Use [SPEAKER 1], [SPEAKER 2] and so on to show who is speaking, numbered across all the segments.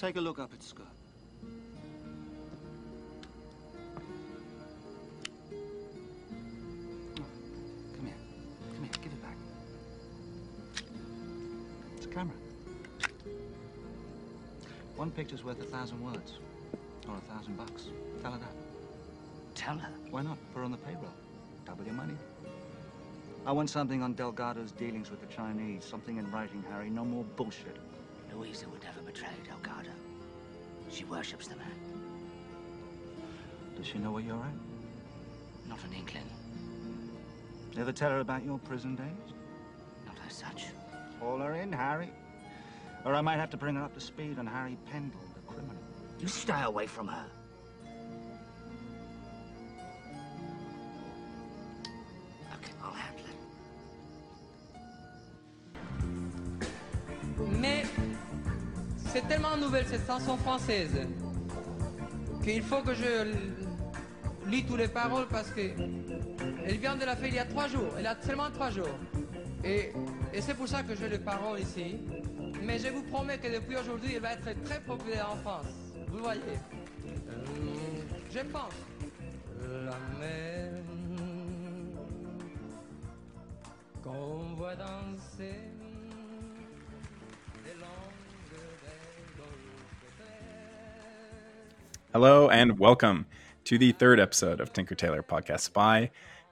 [SPEAKER 1] Take a look up at. Oh, Come here. Come here. Give it back. It's a camera. One picture's worth a thousand words. Or a thousand bucks. Tell her that.
[SPEAKER 2] Tell her.
[SPEAKER 1] Why not? Put her on the payroll. Double your money. I want something on Delgado's dealings with the Chinese. Something in writing, Harry. No more bullshit.
[SPEAKER 2] Louisa would never betray Delgado. She worships the man.
[SPEAKER 1] Does she know where you're at?
[SPEAKER 2] Not an inkling.
[SPEAKER 1] Ever tell her about your prison days?
[SPEAKER 2] Not as such.
[SPEAKER 1] Haul her in, Harry. Or I might have to bring her up to speed on Harry Pendle, the criminal.
[SPEAKER 2] You stay away from her.
[SPEAKER 3] Française qu'il faut que je lis toutes les paroles parce que elle vient de la faire il y a trois jours. Elle a seulement trois jours. Et, et c'est pour ça que j'ai les paroles ici. Mais je vous promets que depuis aujourd'hui, elle va être très populaire en France. Vous voyez. Je pense. La qu'on voit danser
[SPEAKER 4] Hello and welcome to the third episode of Tinker Tailor Podcast Spy,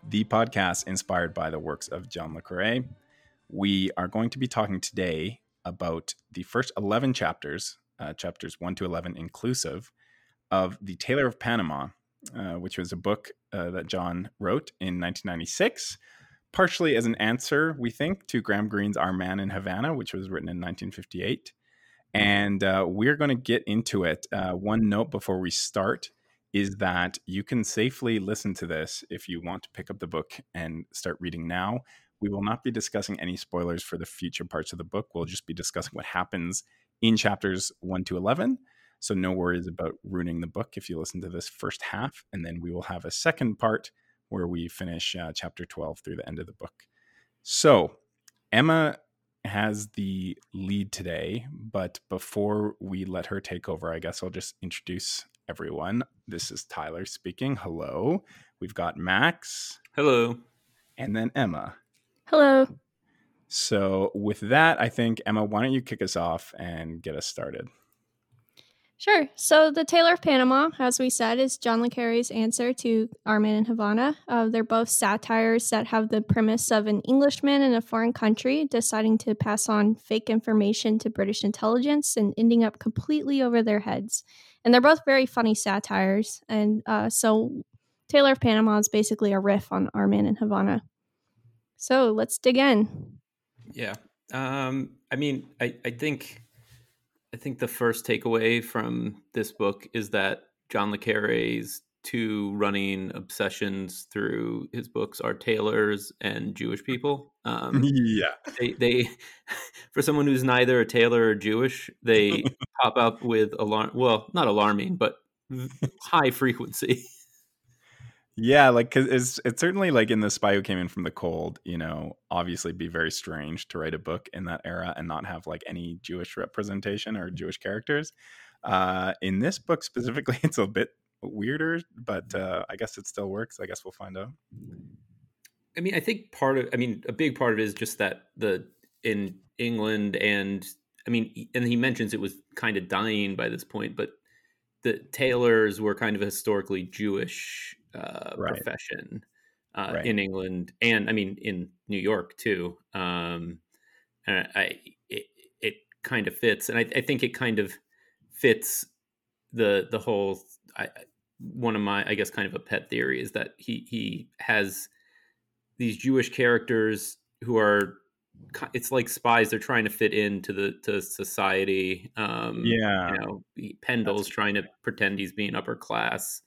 [SPEAKER 4] the podcast inspired by the works of John Le Carre. We are going to be talking today about the first 11 chapters, uh, chapters 1 to 11 inclusive, of The Tailor of Panama, uh, which was a book uh, that John wrote in 1996, partially as an answer, we think, to Graham Greene's Our Man in Havana, which was written in 1958 and uh, we're going to get into it. Uh, one note before we start is that you can safely listen to this if you want to pick up the book and start reading now. We will not be discussing any spoilers for the future parts of the book. We'll just be discussing what happens in chapters 1 to 11. So, no worries about ruining the book if you listen to this first half. And then we will have a second part where we finish uh, chapter 12 through the end of the book. So, Emma has the lead today, but before we let her take over, I guess I'll just introduce everyone. This is Tyler speaking. Hello. We've got Max
[SPEAKER 5] Hello.
[SPEAKER 4] and then Emma.
[SPEAKER 6] Hello.
[SPEAKER 4] So, with that, I think, Emma, why don't you kick us off and get us started?
[SPEAKER 6] Sure. So, The Tailor of Panama, as we said, is John Le Carre's answer to Our Man in Havana. Uh, they're both satires that have the premise of an Englishman in a foreign country deciding to pass on fake information to British intelligence and ending up completely over their heads. And they're both very funny satires. And uh, so, Tailor of Panama is basically a riff on Our Man in Havana. So, let's dig in.
[SPEAKER 5] Yeah. Um, I mean, I, I think I think the first takeaway from this book is that John Le Carre's two running obsessions through his books are tailors and Jewish people. Um,
[SPEAKER 4] yeah.
[SPEAKER 5] they, they, for someone who's neither a tailor or Jewish, they pop up with alarm. Well, not alarming, but high frequency.
[SPEAKER 4] Yeah, like cause it's it's certainly like in the spy who came in from the cold, you know, obviously be very strange to write a book in that era and not have like any Jewish representation or Jewish characters. Uh, in this book specifically, it's a bit weirder, but uh, I guess it still works. I guess we'll find out.
[SPEAKER 5] I mean, I think part of, I mean, a big part of it is just that the in England and I mean, and he mentions it was kind of dying by this point, but the tailors were kind of historically Jewish uh,
[SPEAKER 4] Right.
[SPEAKER 5] profession uh,
[SPEAKER 4] Right.
[SPEAKER 5] in England, and I mean in New York too. Um, and I, it, it kind of fits, and I, I think it kind of fits the the whole. I, one of my, I guess, kind of a pet theory is that he he has these Jewish characters who are it's like spies they're trying to fit into the to society um
[SPEAKER 4] Yeah.
[SPEAKER 5] you know pendle's trying to pretend he's being upper class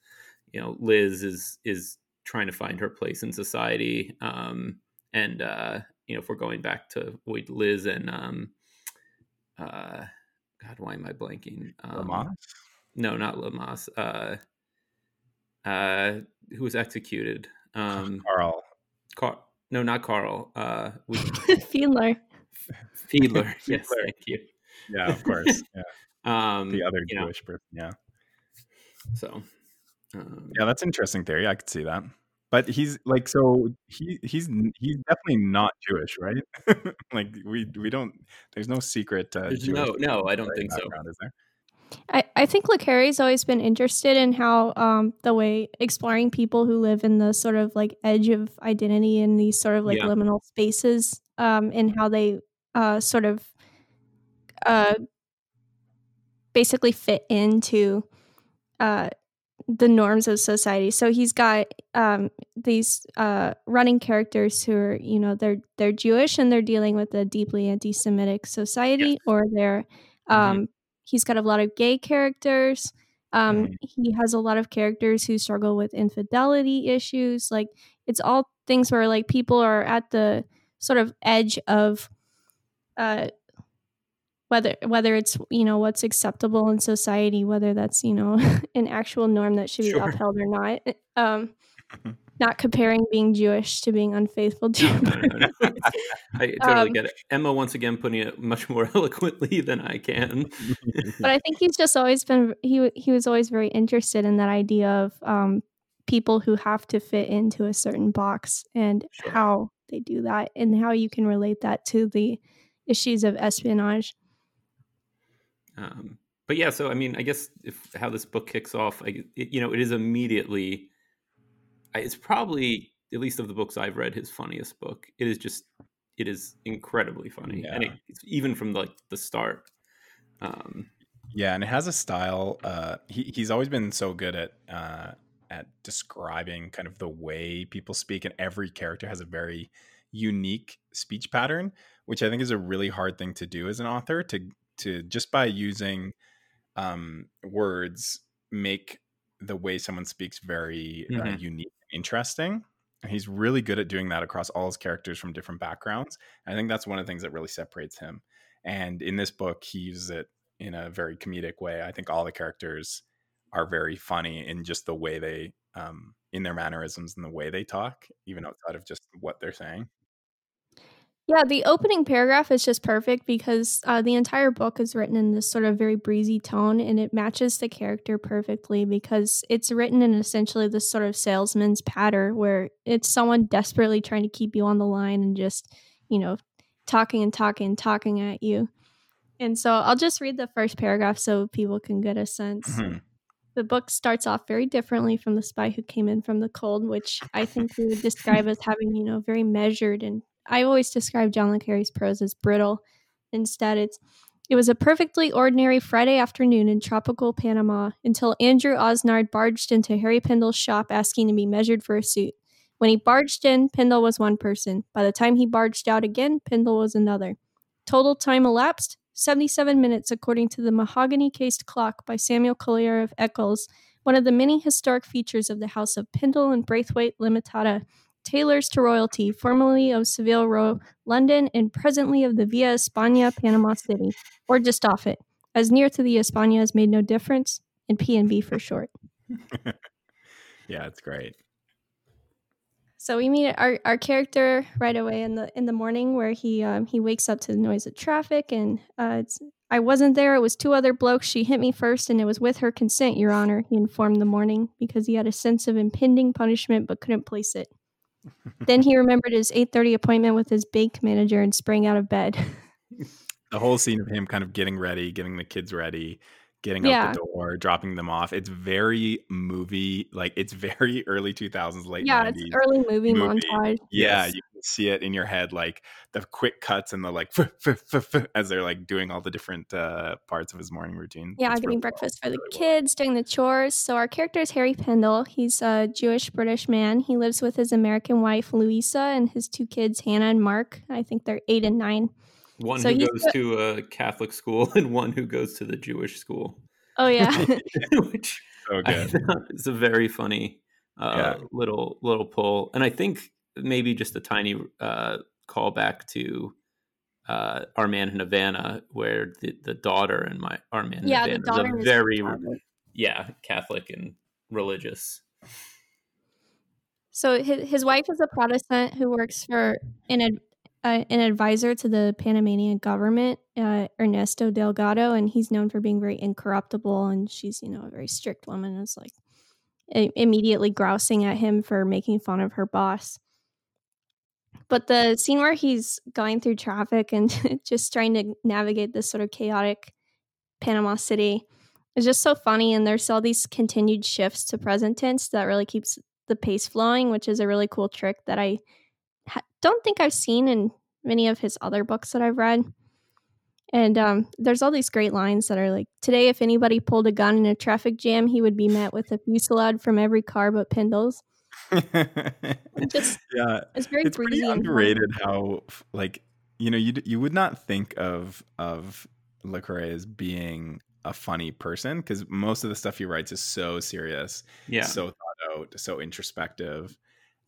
[SPEAKER 5] you know liz is is trying to find her place in society um and uh you know if we're going back to wait liz and um uh god why am i blanking um,
[SPEAKER 4] Leamas?
[SPEAKER 5] no not leamas uh uh who was executed um
[SPEAKER 4] Carl.
[SPEAKER 5] Car- no, not Carl. Uh, we-
[SPEAKER 6] Fiedler.
[SPEAKER 5] Fiedler. yes,
[SPEAKER 4] Fiedler.
[SPEAKER 5] thank you.
[SPEAKER 4] Yeah, of course. Yeah.
[SPEAKER 5] Um,
[SPEAKER 4] the other
[SPEAKER 5] you know,
[SPEAKER 4] Jewish person. Yeah,
[SPEAKER 5] so um,
[SPEAKER 4] yeah, that's interesting theory. I could see that. But he's like, so he he's he's definitely not Jewish, right? like we we don't. There's no secret. Uh,
[SPEAKER 5] there's no, no, I don't think so.
[SPEAKER 4] is there?
[SPEAKER 6] I, I think Le Carre's always been interested in how um, the way exploring people who live in the sort of like edge of identity in these sort of like
[SPEAKER 5] Yeah.
[SPEAKER 6] liminal spaces um, and how they uh, sort of uh, basically fit into uh, the norms of society. So he's got um, these uh, running characters who are, you know, they're they're Jewish and they're dealing with a deeply anti-Semitic society,
[SPEAKER 5] Yes.
[SPEAKER 6] or they're um, he's got a lot of gay characters. Um,
[SPEAKER 4] Mhm.
[SPEAKER 6] He has a lot of characters who struggle with infidelity issues. Like it's all things where like people are at the sort of edge of uh, whether whether it's you know what's acceptable in society, whether that's you know an actual norm that should be
[SPEAKER 5] Sure.
[SPEAKER 6] upheld or not. Um, not comparing being Jewish to being unfaithful to.
[SPEAKER 5] No,
[SPEAKER 6] your
[SPEAKER 5] no, no, no. I totally
[SPEAKER 6] Um,
[SPEAKER 5] get it. Emma once again putting it much more eloquently than I can.
[SPEAKER 6] but I think he's just always been he he was always very interested in that idea of um, people who have to fit into a certain box and
[SPEAKER 5] Sure.
[SPEAKER 6] how they do that and how you can relate that to the issues of espionage.
[SPEAKER 5] Um, but yeah, so I mean, I guess if how this book kicks off, I, it, you know, it is immediately. It's probably at least of the books I've read his funniest book. It is just, it is incredibly funny, and it, it's even from like the start. Um,
[SPEAKER 4] Yeah, and it has a style. Uh, he he's always been so good at uh, at describing kind of the way people speak, and every character has a very unique speech pattern, which I think is a really hard thing to do as an author. To to just by using um, words make the way someone speaks very uh,
[SPEAKER 5] Mhm.
[SPEAKER 4] unique and interesting. And he's really good at doing that across all his characters from different backgrounds. I think that's one of the things that really separates him. And in this book, he uses it in a very comedic way. I think all the characters are very funny in just the way they, um, in their mannerisms and the way they talk, even outside of just what they're saying.
[SPEAKER 6] Yeah, the opening paragraph is just perfect because uh, the entire book is written in this sort of very breezy tone and it matches the character perfectly because it's written in essentially this sort of salesman's patter where it's someone desperately trying to keep you on the line and just, you know, talking and talking and talking at you. And so I'll just read the first paragraph so people can get a sense.
[SPEAKER 4] Mhm.
[SPEAKER 6] The book starts off very differently from The Spy Who Came In From the Cold, which I think we would describe as having, you know, very measured and I always describe John le Carre's prose as brittle. Instead, it's it was a perfectly ordinary Friday afternoon in tropical Panama until Andrew Osnard barged into Harry Pendle's shop asking to be measured for a suit. When he barged in, Pendle was one person. By the time he barged out again, Pendle was another. Total time elapsed 77 minutes, according to the mahogany cased clock by Samuel Collier of Eccles, one of the many historic features of the House of Pendle and Braithwaite Limitada, tailors to royalty, formerly of Savile Row, London, and presently of the Via España, Panama City, or just off it. As near to the España has made no difference, and PNB for short.
[SPEAKER 4] yeah, it's great.
[SPEAKER 6] So we meet our, our character right away in the in the morning where he um, he wakes up to the noise of traffic and uh, it's I wasn't there. It was two other blokes. She hit me first, and it was with her consent, Your Honor. He informed the morning because he had a sense of impending punishment but couldn't place it. Then he remembered his eight thirty appointment with his bank manager and sprang out of bed.
[SPEAKER 4] The whole scene of him kind of getting ready, getting the kids ready, getting
[SPEAKER 6] Yeah.
[SPEAKER 4] out the door, dropping them off. It's very movie, like it's very early 2000s, late
[SPEAKER 6] yeah,
[SPEAKER 4] 90s.
[SPEAKER 6] it's early movie,
[SPEAKER 4] movie.
[SPEAKER 6] montage.
[SPEAKER 4] Yeah,
[SPEAKER 5] Yes.
[SPEAKER 4] you can see it in your head, like the quick cuts and the like f- f- f- f- as they're like doing all the different uh, parts of his morning routine.
[SPEAKER 6] Yeah,
[SPEAKER 4] It's
[SPEAKER 6] getting
[SPEAKER 4] really well-
[SPEAKER 6] breakfast for the
[SPEAKER 4] really well.
[SPEAKER 6] kids, doing the chores. So our character is Harry Pendle. He's a Jewish British man. He lives with his American wife Louisa and his two kids Hannah and Mark. I think they're eight and nine.
[SPEAKER 5] One
[SPEAKER 6] So
[SPEAKER 5] who goes
[SPEAKER 6] the-
[SPEAKER 5] to a Catholic school and one who goes to the Jewish school,
[SPEAKER 6] Oh yeah,
[SPEAKER 5] which
[SPEAKER 4] So
[SPEAKER 5] I
[SPEAKER 4] good.
[SPEAKER 5] thought is a very funny uh,
[SPEAKER 4] Yeah.
[SPEAKER 5] little little pull, and I think maybe just a tiny uh, callback to uh, Our Man in Havana, where the, the daughter and my Our Man in
[SPEAKER 6] yeah. The
[SPEAKER 5] Havana
[SPEAKER 6] daughter
[SPEAKER 5] is a very
[SPEAKER 6] Catholic.
[SPEAKER 5] yeah Catholic and religious.
[SPEAKER 6] So his, his wife is a Protestant who works for in ad, uh, an advisor to the Panamanian government, uh, Ernesto Delgado, and he's known for being very incorruptible. And she's, you know, a very strict woman. Is like immediately grousing at him for making fun of her boss. But the scene where he's going through traffic and just trying to navigate this sort of chaotic Panama City is just so funny. And there's all these continued shifts to present tense that really keeps the pace flowing, which is a really cool trick that I don't think I've seen in many of his other books that I've read. And um, there's all these great lines that are like, today, if anybody pulled a gun in a traffic jam, he would be met with a fusillade from every car but Pendle's. Just,
[SPEAKER 4] yeah,
[SPEAKER 6] it's very
[SPEAKER 4] it's pretty
[SPEAKER 6] breezy and fun.
[SPEAKER 4] underrated how like you know you you would not think of of Le Carre as being a funny person because most of the stuff he writes is so serious,
[SPEAKER 5] Yeah.
[SPEAKER 4] so thought out, so introspective.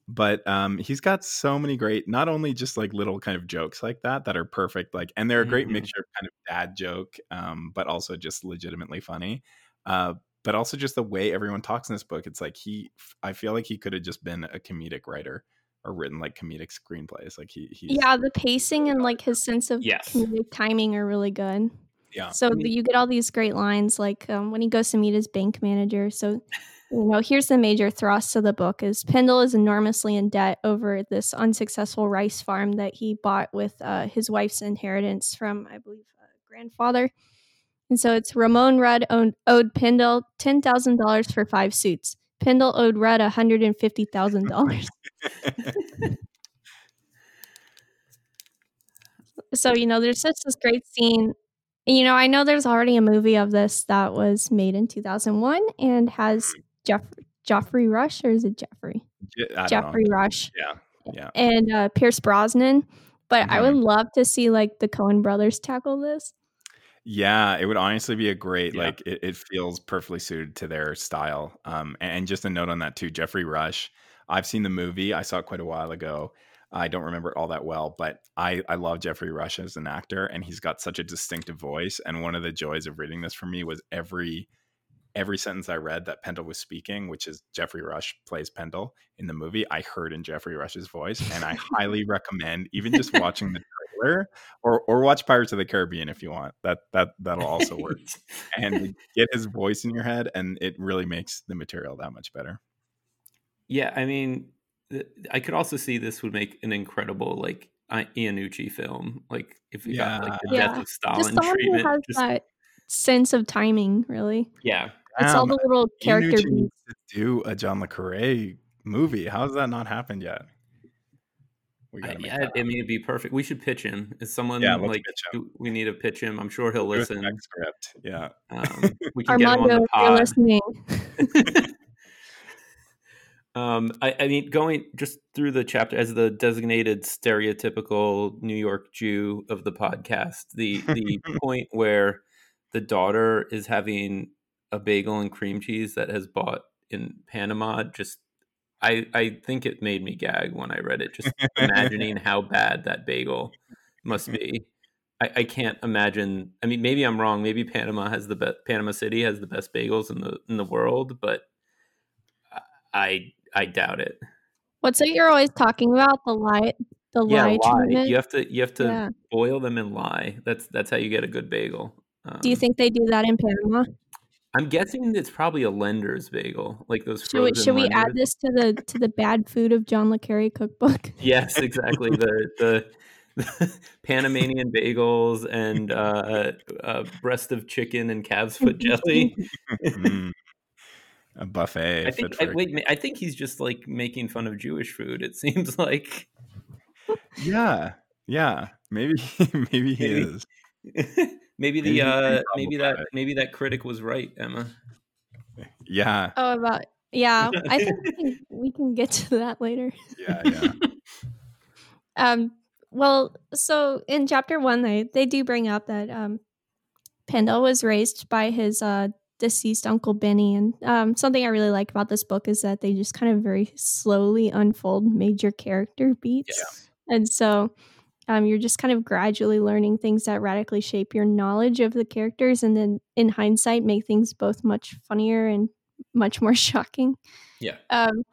[SPEAKER 4] But um, he's got so many great, not only just like little kind of jokes like that that are perfect, like, and they're a great
[SPEAKER 5] Mhm.
[SPEAKER 4] mixture of kind of dad joke, um, but also just legitimately funny. Uh, but also just the way everyone talks in this book, it's like he, I feel like he could have just been a comedic writer or written like comedic screenplays. Like he, he's,
[SPEAKER 6] Yeah, the pacing and like his sense of
[SPEAKER 5] Yes.
[SPEAKER 6] comedic timing are really good.
[SPEAKER 4] yeah,
[SPEAKER 6] So
[SPEAKER 5] I mean-
[SPEAKER 6] you get all these great lines, like um, when he goes to meet his bank manager. So, you know, here's the major thrust of the book: is Pendle is enormously in debt over this unsuccessful rice farm that he bought with uh, his wife's inheritance from, I believe, uh, grandfather. And so it's Ramon Rudd owned, owed Pendle ten thousand dollars for five suits. Pendle owed Rudd hundred and fifty thousand dollars. so you know there's just this great scene you know i know there's already a movie of this that was made in 2001 and has jeff joffrey rush or is it jeffrey
[SPEAKER 4] I geoffrey
[SPEAKER 6] rush
[SPEAKER 4] Yeah, yeah.
[SPEAKER 6] and uh, pierce brosnan but i would
[SPEAKER 4] Mhm.
[SPEAKER 6] love to see like the coen brothers tackle this
[SPEAKER 4] Yeah, it would honestly be a great
[SPEAKER 5] Yeah.
[SPEAKER 4] like it, it feels perfectly suited to their style. Um and, and just a note on that too, Geoffrey Rush. I've seen the movie. I saw it quite a while ago. I don't remember it all that well, but I I love Geoffrey Rush as an actor and he's got such a distinctive voice and one of the joys of reading this for me was every every sentence I read that Pendle was speaking, which is Geoffrey Rush plays Pendle in the movie, I heard in Geoffrey Rush's voice and I highly recommend even just watching the trailer or or watch Pirates of the Caribbean if you want. That that that'll also work. and get his voice in your head, and it really makes the material that much better.
[SPEAKER 5] Yeah, I mean, I could also see this would make an incredible like I- Iannucci film. Like if you got like the
[SPEAKER 6] Yeah.
[SPEAKER 5] death of
[SPEAKER 6] just
[SPEAKER 5] Stalin
[SPEAKER 6] someone
[SPEAKER 5] treatment.
[SPEAKER 6] has
[SPEAKER 5] just-
[SPEAKER 6] that sense of timing really
[SPEAKER 5] yeah,
[SPEAKER 6] it's all the little character
[SPEAKER 4] Iannucci
[SPEAKER 6] beats
[SPEAKER 4] to do a John le Carre movie. How has that not happened yet? We
[SPEAKER 5] I,
[SPEAKER 4] gotta make
[SPEAKER 5] yeah,
[SPEAKER 4] that
[SPEAKER 5] I mean, it'd be perfect. We should pitch him. Is someone
[SPEAKER 4] Yeah, let's
[SPEAKER 5] like
[SPEAKER 4] pitch him.
[SPEAKER 5] we need to pitch him? I'm sure he'll
[SPEAKER 4] Do a
[SPEAKER 5] listen.
[SPEAKER 4] spec script. Yeah.
[SPEAKER 5] Um, we can get him on the
[SPEAKER 6] if you're
[SPEAKER 5] pod.
[SPEAKER 6] listening
[SPEAKER 5] um, I, I mean, going just through the chapter as the designated stereotypical New York Jew of the podcast, the the point where the daughter is having a bagel and cream cheese that has bought in Panama, just I I think it made me gag when I read it. Just imagining how bad that bagel must be. I, I can't imagine. I mean, maybe I'm wrong. Maybe Panama has the best. Panama City has the best bagels in the in the world, but I I doubt it.
[SPEAKER 6] what's it you're always talking about the lie the
[SPEAKER 5] yeah,
[SPEAKER 6] lie
[SPEAKER 5] lye.
[SPEAKER 6] treatment
[SPEAKER 5] You have to you have to
[SPEAKER 6] Yeah.
[SPEAKER 5] boil them in lye. That's that's how you get a good bagel. Um,
[SPEAKER 6] do you think they do that in panama
[SPEAKER 5] I'm guessing it's probably a lender's bagel, like those.
[SPEAKER 6] Should we, should we add this to the to the bad food of John le Carre cookbook?
[SPEAKER 5] Yes, exactly. the the, the Panamanian bagels and uh, uh, breast of chicken and calf's foot jelly.
[SPEAKER 4] Mm. A buffet.
[SPEAKER 5] I think. I, wait, I think he's just like making fun of Jewish food. It seems like
[SPEAKER 4] yeah. Yeah. Maybe maybe he
[SPEAKER 5] Maybe.
[SPEAKER 4] is.
[SPEAKER 5] Maybe
[SPEAKER 4] Maybe
[SPEAKER 5] the uh, maybe that maybe that critic was right, Emma.
[SPEAKER 4] Yeah.
[SPEAKER 6] Oh, about yeah. I think we can, we can get to that later.
[SPEAKER 4] Yeah. Yeah.
[SPEAKER 6] Um. Well, so in chapter one, they they do bring up that um, Pendle was raised by his uh deceased uncle Benny, and um, something I really like about this book is that they just kind of very slowly unfold major character beats, yeah. and so. Um, you're just kind of gradually learning things that radically shape your knowledge of the characters, and then in hindsight, make things both much funnier and much more shocking.
[SPEAKER 5] Yeah.
[SPEAKER 6] Um,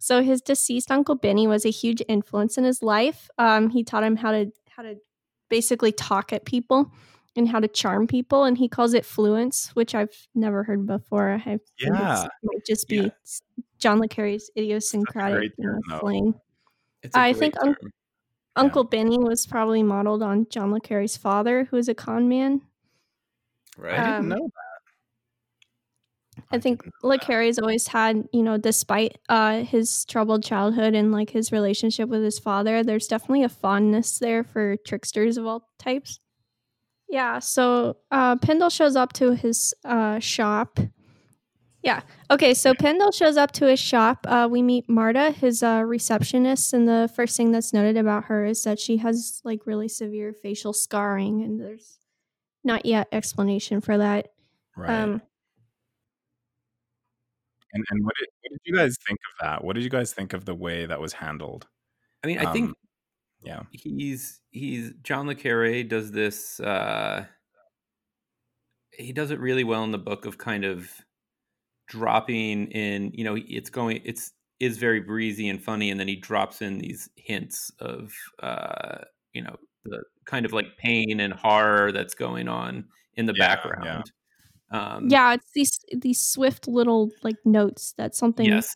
[SPEAKER 6] So his deceased uncle Benny was a huge influence in his life. Um, he taught him how to how to basically talk at people and how to charm people, and he calls it fluence, which I've never heard before. I think
[SPEAKER 4] Yeah.
[SPEAKER 6] it might just be
[SPEAKER 5] Yeah.
[SPEAKER 6] John le Carre's idiosyncratic
[SPEAKER 4] great
[SPEAKER 6] you know,
[SPEAKER 4] term, though.
[SPEAKER 6] slang. I think um, Uncle Benny was probably modeled on John le Carre's father, who was a con man.
[SPEAKER 5] right.
[SPEAKER 4] I didn't
[SPEAKER 6] um,
[SPEAKER 4] know that.
[SPEAKER 6] I think
[SPEAKER 4] didn't
[SPEAKER 6] Le. Carre's always had, you know, despite uh, his troubled childhood and like his relationship with his father, there's definitely a fondness there for tricksters of all types. Yeah, so uh, Pendle shows up to his uh, shop. Yeah, okay, so Pendle shows up to his shop. Uh, we meet Marta, his uh, receptionist, and the first thing that's noted about her is that she has like really severe facial scarring, and there's not yet explanation for that.
[SPEAKER 4] Right.
[SPEAKER 6] Um,
[SPEAKER 4] and and what did, what did you guys think of that? What did you guys think of the way that was handled?
[SPEAKER 5] I mean, I think
[SPEAKER 4] Um, yeah.
[SPEAKER 5] he's he's John le Carre does this. uh He does it really well in the book of kind of dropping in. You know, it's going. It's is very breezy and funny, and then he drops in these hints of, uh you know, the kind of like pain and horror that's going on in the
[SPEAKER 4] Yeah, yeah.
[SPEAKER 5] background. Um,
[SPEAKER 6] yeah, it's these these swift little like notes that something
[SPEAKER 5] Yes.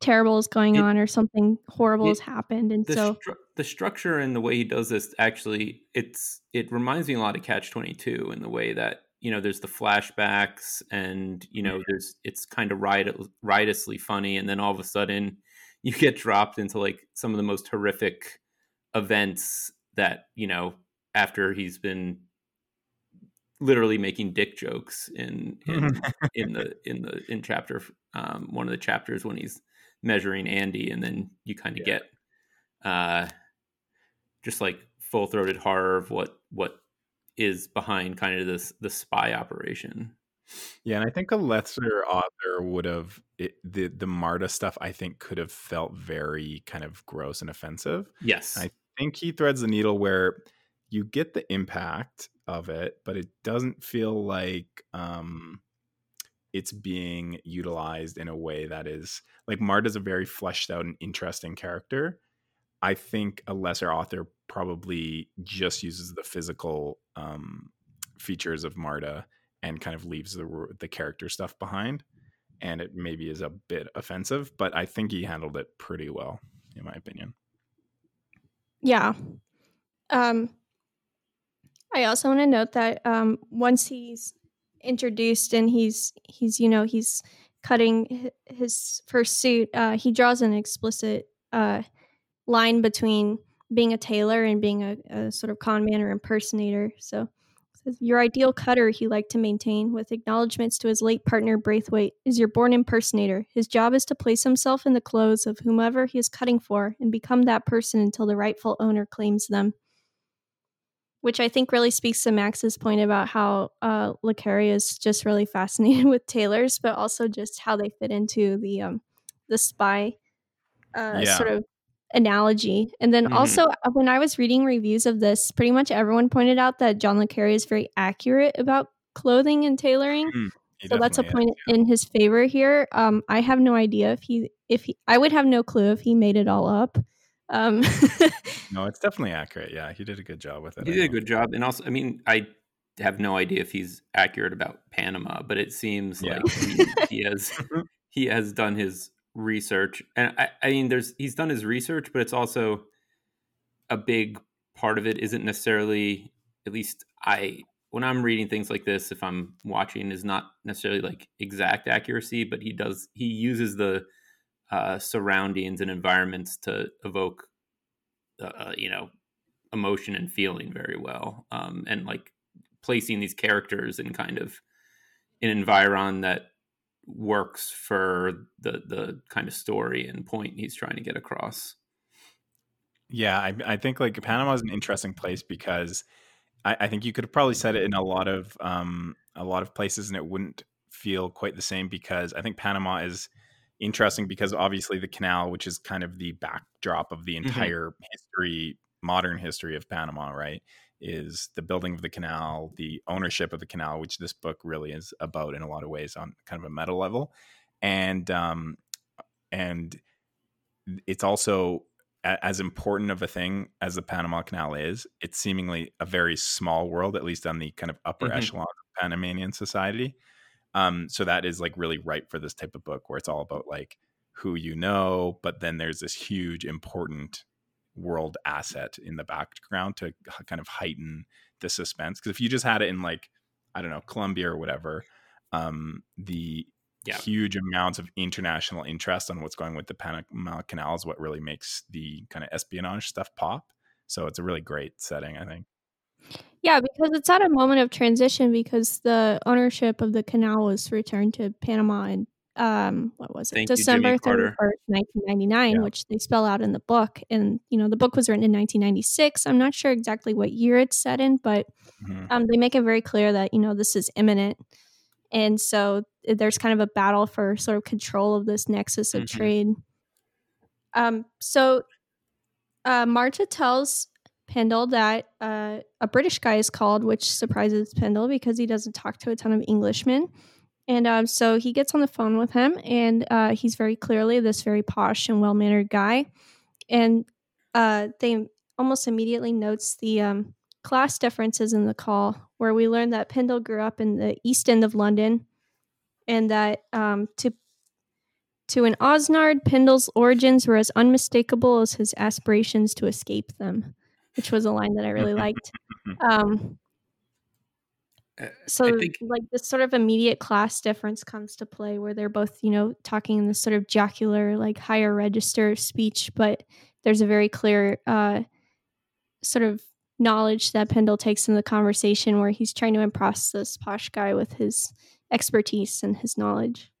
[SPEAKER 6] terrible is going
[SPEAKER 5] It-
[SPEAKER 6] on or something horrible
[SPEAKER 5] it-
[SPEAKER 6] has happened, and
[SPEAKER 5] the
[SPEAKER 6] so
[SPEAKER 5] stru- the structure and the way he does this actually it's it reminds me a lot of catch 22 in the way that you know there's the flashbacks and you know there's it's kind of riot riotously funny and then all of a sudden you get dropped into like some of the most horrific events that you know after he's been literally making dick jokes in in, in the in the in chapter um one of the chapters when he's measuring Andy and then you kind of get uh just like full throated horror of what what is behind kind of this the spy operation.
[SPEAKER 4] Yeah, and I think a lesser author would have it, the the Marta stuff. I think could have felt very kind of gross and offensive.
[SPEAKER 5] Yes.
[SPEAKER 4] I think he threads the needle where you get the impact of it, but it doesn't feel like um, it's being utilized in a way that is like Marta's a very fleshed out and interesting character. I think a lesser author probably just uses the physical um, features of Marta and kind of leaves the the character stuff behind, and it maybe is a bit offensive. But I think he handled it pretty well, in my opinion.
[SPEAKER 6] yeah. Um, I also want to note that um, once he's introduced and he's he's you know he's cutting his first suit, uh, he draws an explicit uh, line between being a tailor and being a, a sort of con man or impersonator. So, your ideal cutter he liked to maintain, with acknowledgments to his late partner Braithwaite, is your born impersonator. His job is to place himself in the clothes of whomever he is cutting for and become that person until the rightful owner claims them. Which I think really speaks to Max's point about how uh, Le is just really fascinated with tailors, but also just how they fit into the um, the spy uh,
[SPEAKER 4] Yeah.
[SPEAKER 6] sort of analogy. And then
[SPEAKER 5] Mhm.
[SPEAKER 6] also, uh, when I was reading reviews of this, pretty much everyone pointed out that John Le Carre is very accurate about clothing and tailoring.
[SPEAKER 4] He
[SPEAKER 6] so that's a point
[SPEAKER 4] is,
[SPEAKER 6] in his favor here. Um, I have no idea if he if he I would have no clue if he made it all up. Um.
[SPEAKER 4] No, it's definitely accurate. Yeah, he did a good job with it.
[SPEAKER 5] he did a good job, and also, I mean, I have no idea if he's accurate about Panama, but it seems
[SPEAKER 4] Yeah.
[SPEAKER 5] like he, he has he has done his research, and I, I mean, there's he's done his research, but it's also a big part of it isn't necessarily, at least I when I'm reading things like this, if I'm watching, is not necessarily like exact accuracy, but he does he uses the uh, surroundings and environments to evoke, uh, uh, you know, emotion and feeling very well, um, and like placing these characters in kind of an environ that works for the the kind of story and point he's trying to get across.
[SPEAKER 4] Yeah, I, I think like Panama is an interesting place because I, I think you could have probably said it in a lot of um, a lot of places, and it wouldn't feel quite the same because I think Panama is interesting because obviously the canal, which is kind of the backdrop of the entire history, modern history of Panama, right, is the building of the canal, the ownership of the canal, which this book really is about in a lot of ways on kind of a meta level, and um, and it's also as important of a thing as the Panama Canal is. It's seemingly a very small world, at least on the kind of upper
[SPEAKER 5] Mhm.
[SPEAKER 4] echelon of Panamanian society. Um, so that is like really ripe for this type of book where it's all about like who you know, but then there's this huge important world asset in the background to kind of heighten the suspense. Because if you just had it in like I don't know Colombia or whatever, um, the
[SPEAKER 5] Yeah.
[SPEAKER 4] huge amounts of international interest on what's going with the Panama Canal is what really makes the kind of espionage stuff pop. So it's a really great setting, I think.
[SPEAKER 6] Yeah, because it's at a moment of transition because the ownership of the canal was returned to Panama in um what was it?
[SPEAKER 5] Thank
[SPEAKER 6] December 31st, 1999,
[SPEAKER 4] Yeah.
[SPEAKER 6] which they spell out in the book. And you know, the book was written in 1996. I'm not sure exactly what year it's set in, but
[SPEAKER 4] Mhm.
[SPEAKER 6] um they make it very clear that, you know, this is imminent. And so eh, there's kind of a battle for sort of control of this nexus of
[SPEAKER 5] Mhm.
[SPEAKER 6] trade. Um so uh Marta tells Pendle that uh, a British guy is called, which surprises Pendle because he doesn't talk to a ton of Englishmen. And um, so he gets on the phone with him, and uh, he's very clearly this very posh and well mannered guy. And uh, they almost immediately notes the um, class differences in the call, where we learn that Pendle grew up in the East End of London, and that um, to to an Osnard, Pendle's origins were as unmistakable as his aspirations to escape them, which was a line that I really liked. Um, so,
[SPEAKER 5] I think
[SPEAKER 6] like this sort of immediate class difference comes to play, where they're both, you know, talking in this sort of jocular, like higher register speech, but there's a very clear uh, sort of knowledge that Pendle takes in the conversation, where he's trying to impress this posh guy with his expertise and his knowledge.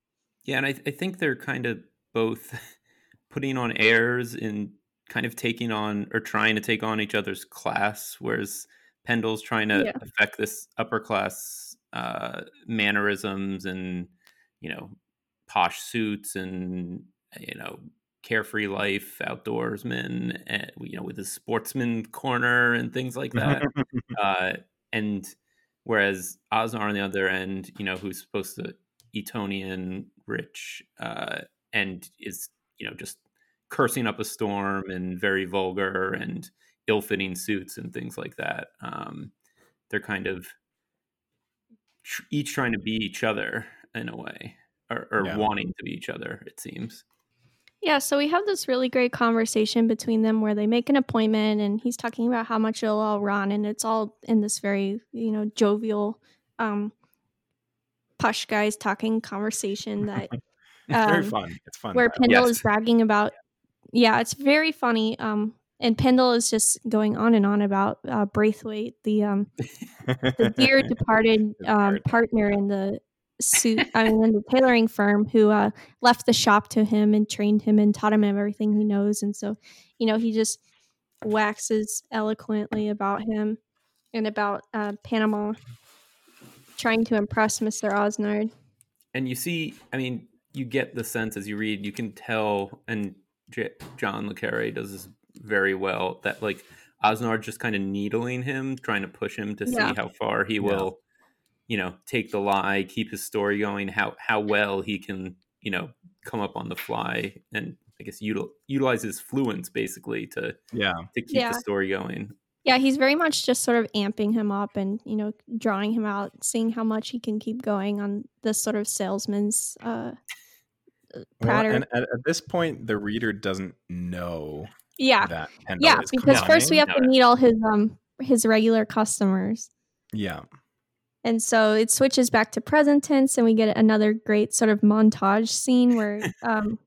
[SPEAKER 5] Yeah, and I, I think they're kind of both putting on airs and kind of taking on or trying to take on each other's class, whereas Pendle's trying to
[SPEAKER 6] Yeah.
[SPEAKER 5] affect this upper class uh, mannerisms and you know posh suits and you know carefree life, outdoorsman, and, you know with his sportsman corner and things like that. uh, and whereas Osnar on the other end, you know, who's supposed to Etonian rich uh, and is you know just cursing up a storm and very vulgar and ill-fitting suits and things like that. Um, they're kind of tr- each trying to be each other in a way, or, or
[SPEAKER 4] Yeah.
[SPEAKER 5] wanting to be each other. It seems.
[SPEAKER 6] Yeah, so we have this really great conversation between them where they make an appointment and he's talking about how much it'll all run and it's all in this very, you know, jovial um push guys talking conversation that
[SPEAKER 4] it's very
[SPEAKER 6] um,
[SPEAKER 4] fun. It's fun.
[SPEAKER 6] where Pendle
[SPEAKER 5] Yes.
[SPEAKER 6] is bragging about yeah, it's very funny. Um and Pendle is just going on and on about uh Braithwaite, the um the dear departed um, partner in the suit I mean in the tailoring firm who uh, left the shop to him and trained him and taught him everything he knows and so you know he just waxes eloquently about him and about uh, Panama trying to impress Mr. Osnard.
[SPEAKER 5] and you see i mean you get the sense as you read you can tell and J- john le Carre does this very well that like osnard just kind of needling him trying to push him to
[SPEAKER 6] Yeah.
[SPEAKER 5] see how far he will you know take the lie keep his story going how how well he can you know come up on the fly and i guess util- utilize his fluence basically to
[SPEAKER 4] yeah.
[SPEAKER 5] to keep
[SPEAKER 6] Yeah.
[SPEAKER 5] the story going
[SPEAKER 6] Yeah, he's very much just sort of amping him up and you know drawing him out, seeing how much he can keep going on this sort of salesman's uh,
[SPEAKER 4] Well, and at, at this point, the reader doesn't know
[SPEAKER 6] yeah,
[SPEAKER 4] that
[SPEAKER 6] yeah,
[SPEAKER 4] is
[SPEAKER 6] because first we have to meet all his um his regular customers.
[SPEAKER 4] Yeah.
[SPEAKER 6] And so it switches back to present tense, and we get another great sort of montage scene where, um,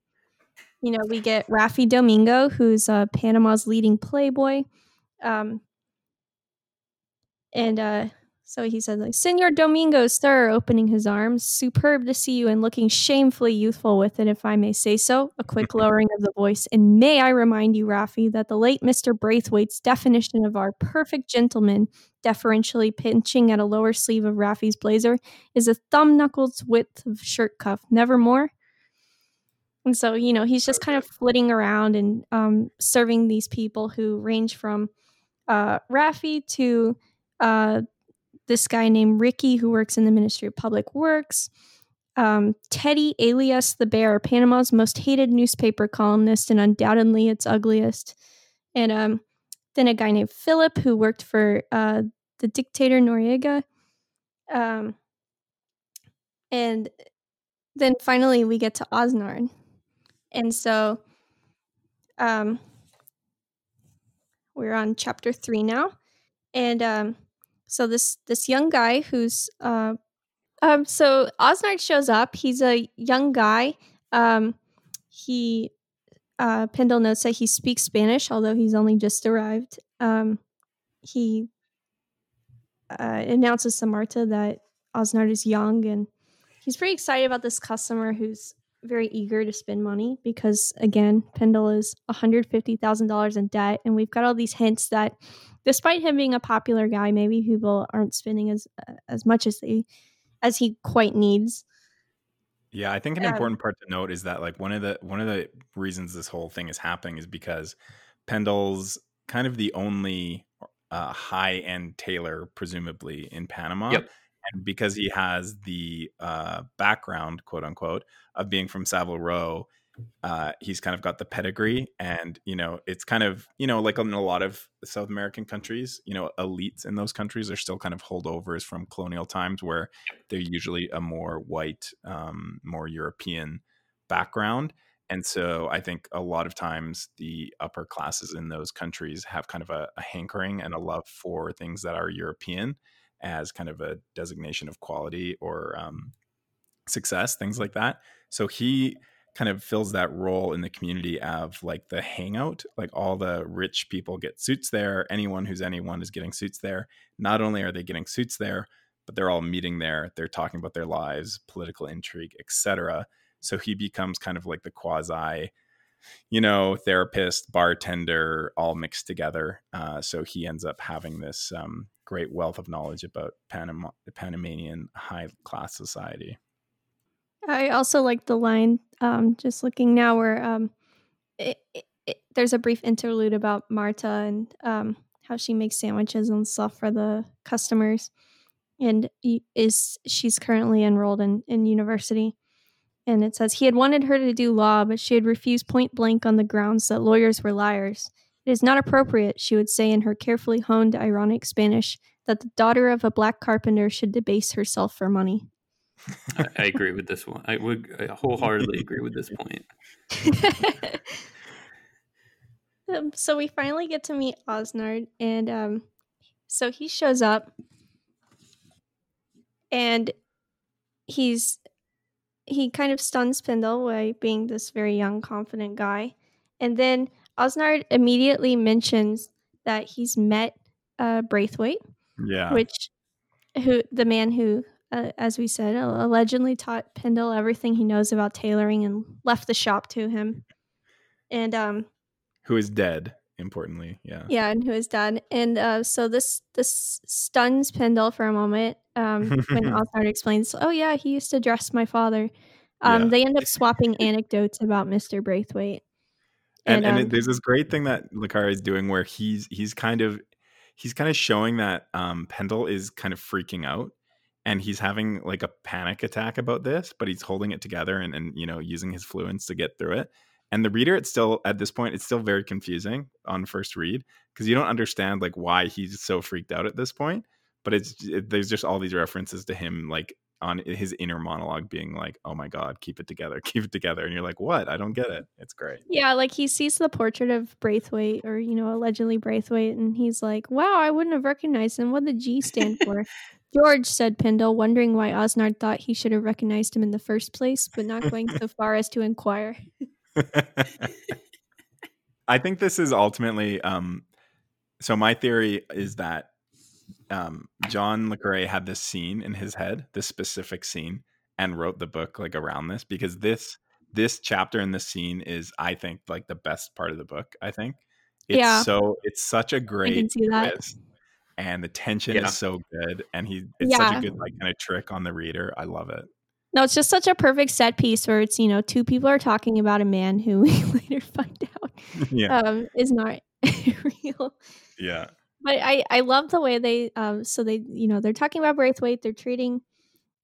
[SPEAKER 6] you know, we get Rafi Domingo, who's uh, Panama's leading playboy. Um, and uh, so he says, like, Senor Domingo, sir, opening his arms. Superb to see you and looking shamefully youthful with it, if I may say so. A quick lowering of the voice. And may I remind you, Rafi, that the late Mr. Braithwaite's definition of our perfect gentleman deferentially pinching at a lower sleeve of Rafi's blazer, is a thumb knuckles width of shirt cuff, never more. And so, you know, he's just kind of flitting around and um, serving these people who range from uh, Rafi to uh, this guy named Ricky who works in the Ministry of Public Works. um, Teddy alias the Bear, Panama's most hated newspaper columnist and undoubtedly its ugliest. And um, then a guy named Philip who worked for uh, the dictator Noriega. Um, and then finally we get to Osnard. And so um, we're on chapter three now. And um, so this this young guy who's uh, um, so Osnard shows up. He's a young guy. Um, he uh, Pendle notes that he speaks Spanish, although he's only just arrived. Um, he uh, announces to Marta that Osnard is young and he's pretty excited about this customer who's very eager to spend money because again pendle is $150000 in debt and we've got all these hints that despite him being a popular guy maybe people aren't spending as uh, as much as they as he quite needs
[SPEAKER 4] yeah i think an
[SPEAKER 6] Um,
[SPEAKER 4] important part to note is that like one of the one of the reasons this whole thing is happening is because pendle's kind of the only uh, high end tailor presumably in panama
[SPEAKER 5] Yep.
[SPEAKER 4] and because he has the uh, background, quote unquote, of being from Savile Row, uh, he's kind of got the pedigree, and you know, it's kind of you know, like in a lot of South American countries, you know, elites in those countries are still kind of holdovers from colonial times, where they're usually a more white, um, more European background. And so I think a lot of times the upper classes in those countries have kind of a, a hankering and a love for things that are European as kind of a designation of quality or um, success, things like that. So he kind of fills that role in the community of like the hangout. Like all the rich people get suits there. Anyone who's anyone is getting suits there. Not only are they getting suits there, but they're all meeting there. They're talking about their lives, political intrigue, etc. So he becomes kind of like the quasi you know, therapist, bartender, all mixed together. Uh, so he ends up having this um, great wealth of knowledge about Panama, Panamanian high class society.
[SPEAKER 6] I also like the line, um, just looking now, where um, it, it, it, there's a brief interlude about Marta and um, how she makes sandwiches and stuff for the customers, and is she's currently enrolled in in university. And it says he had wanted her to do law, but she had refused point blank on the grounds that lawyers were liars. It is not appropriate, she would say in her carefully honed, ironic Spanish, that the daughter of a black carpenter should debase herself for money.
[SPEAKER 5] I, I agree with this one. I would I wholeheartedly agree with this point.
[SPEAKER 6] um, so we finally get to meet Osnard, and um, so he shows up, and he's he kind of stuns Pendle by being this very young, confident guy, and then Osnard immediately mentions that he's met uh, Braithwaite,
[SPEAKER 4] Yeah.
[SPEAKER 6] which who the man who, uh, as we said, allegedly taught Pendle everything he knows about tailoring and left the shop to him, and um,
[SPEAKER 4] Who is dead, importantly. Yeah.
[SPEAKER 6] yeah, and who is dead. And uh, so this this stuns Pendle for a moment um, when Osnard explains, "Oh yeah, he used to dress my father." Um,
[SPEAKER 4] Yeah.
[SPEAKER 6] They end up swapping anecdotes about Mister Braithwaite.
[SPEAKER 4] and, and
[SPEAKER 6] um,
[SPEAKER 4] it, there's this great thing that Le Carre is doing where he's he's kind of he's kind of showing that um, Pendle is kind of freaking out and he's having like a panic attack about this, but he's holding it together and, and you know using his fluence to get through it. And the reader, it's still at this point, it's still very confusing on first read because you don't understand like why he's so freaked out at this point. But it's it, there's just all these references to him like on his inner monologue being like, "Oh my god, keep it together, keep it together," and you're like, "What? I don't get it." It's great.
[SPEAKER 6] yeah, like he sees the portrait of Braithwaite, or you know, allegedly Braithwaite, and he's like, "Wow, I wouldn't have recognized him. What did the G stand for?" George said Pendle, wondering why Osnard thought he should have recognized him in the first place, but not going so far as to inquire.
[SPEAKER 4] I think this is ultimately um so my theory is that um John Le Carre had this scene in his head, this specific scene, and wrote the book like around this because this this chapter in this scene is I think like the best part of the book, I think. It's
[SPEAKER 6] Yeah.
[SPEAKER 4] so it's such a great
[SPEAKER 6] see that.
[SPEAKER 4] twist, and the tension
[SPEAKER 5] Yeah.
[SPEAKER 4] is so good and he it's such a good like kind of trick on the reader. I love it.
[SPEAKER 6] No, it's just such a perfect set piece where it's, you know, two people are talking about a man who we later find out
[SPEAKER 4] yeah.
[SPEAKER 6] um, is not real.
[SPEAKER 4] yeah.
[SPEAKER 6] But I, I love the way they, um, so they, you know, they're talking about Braithwaite, they're treating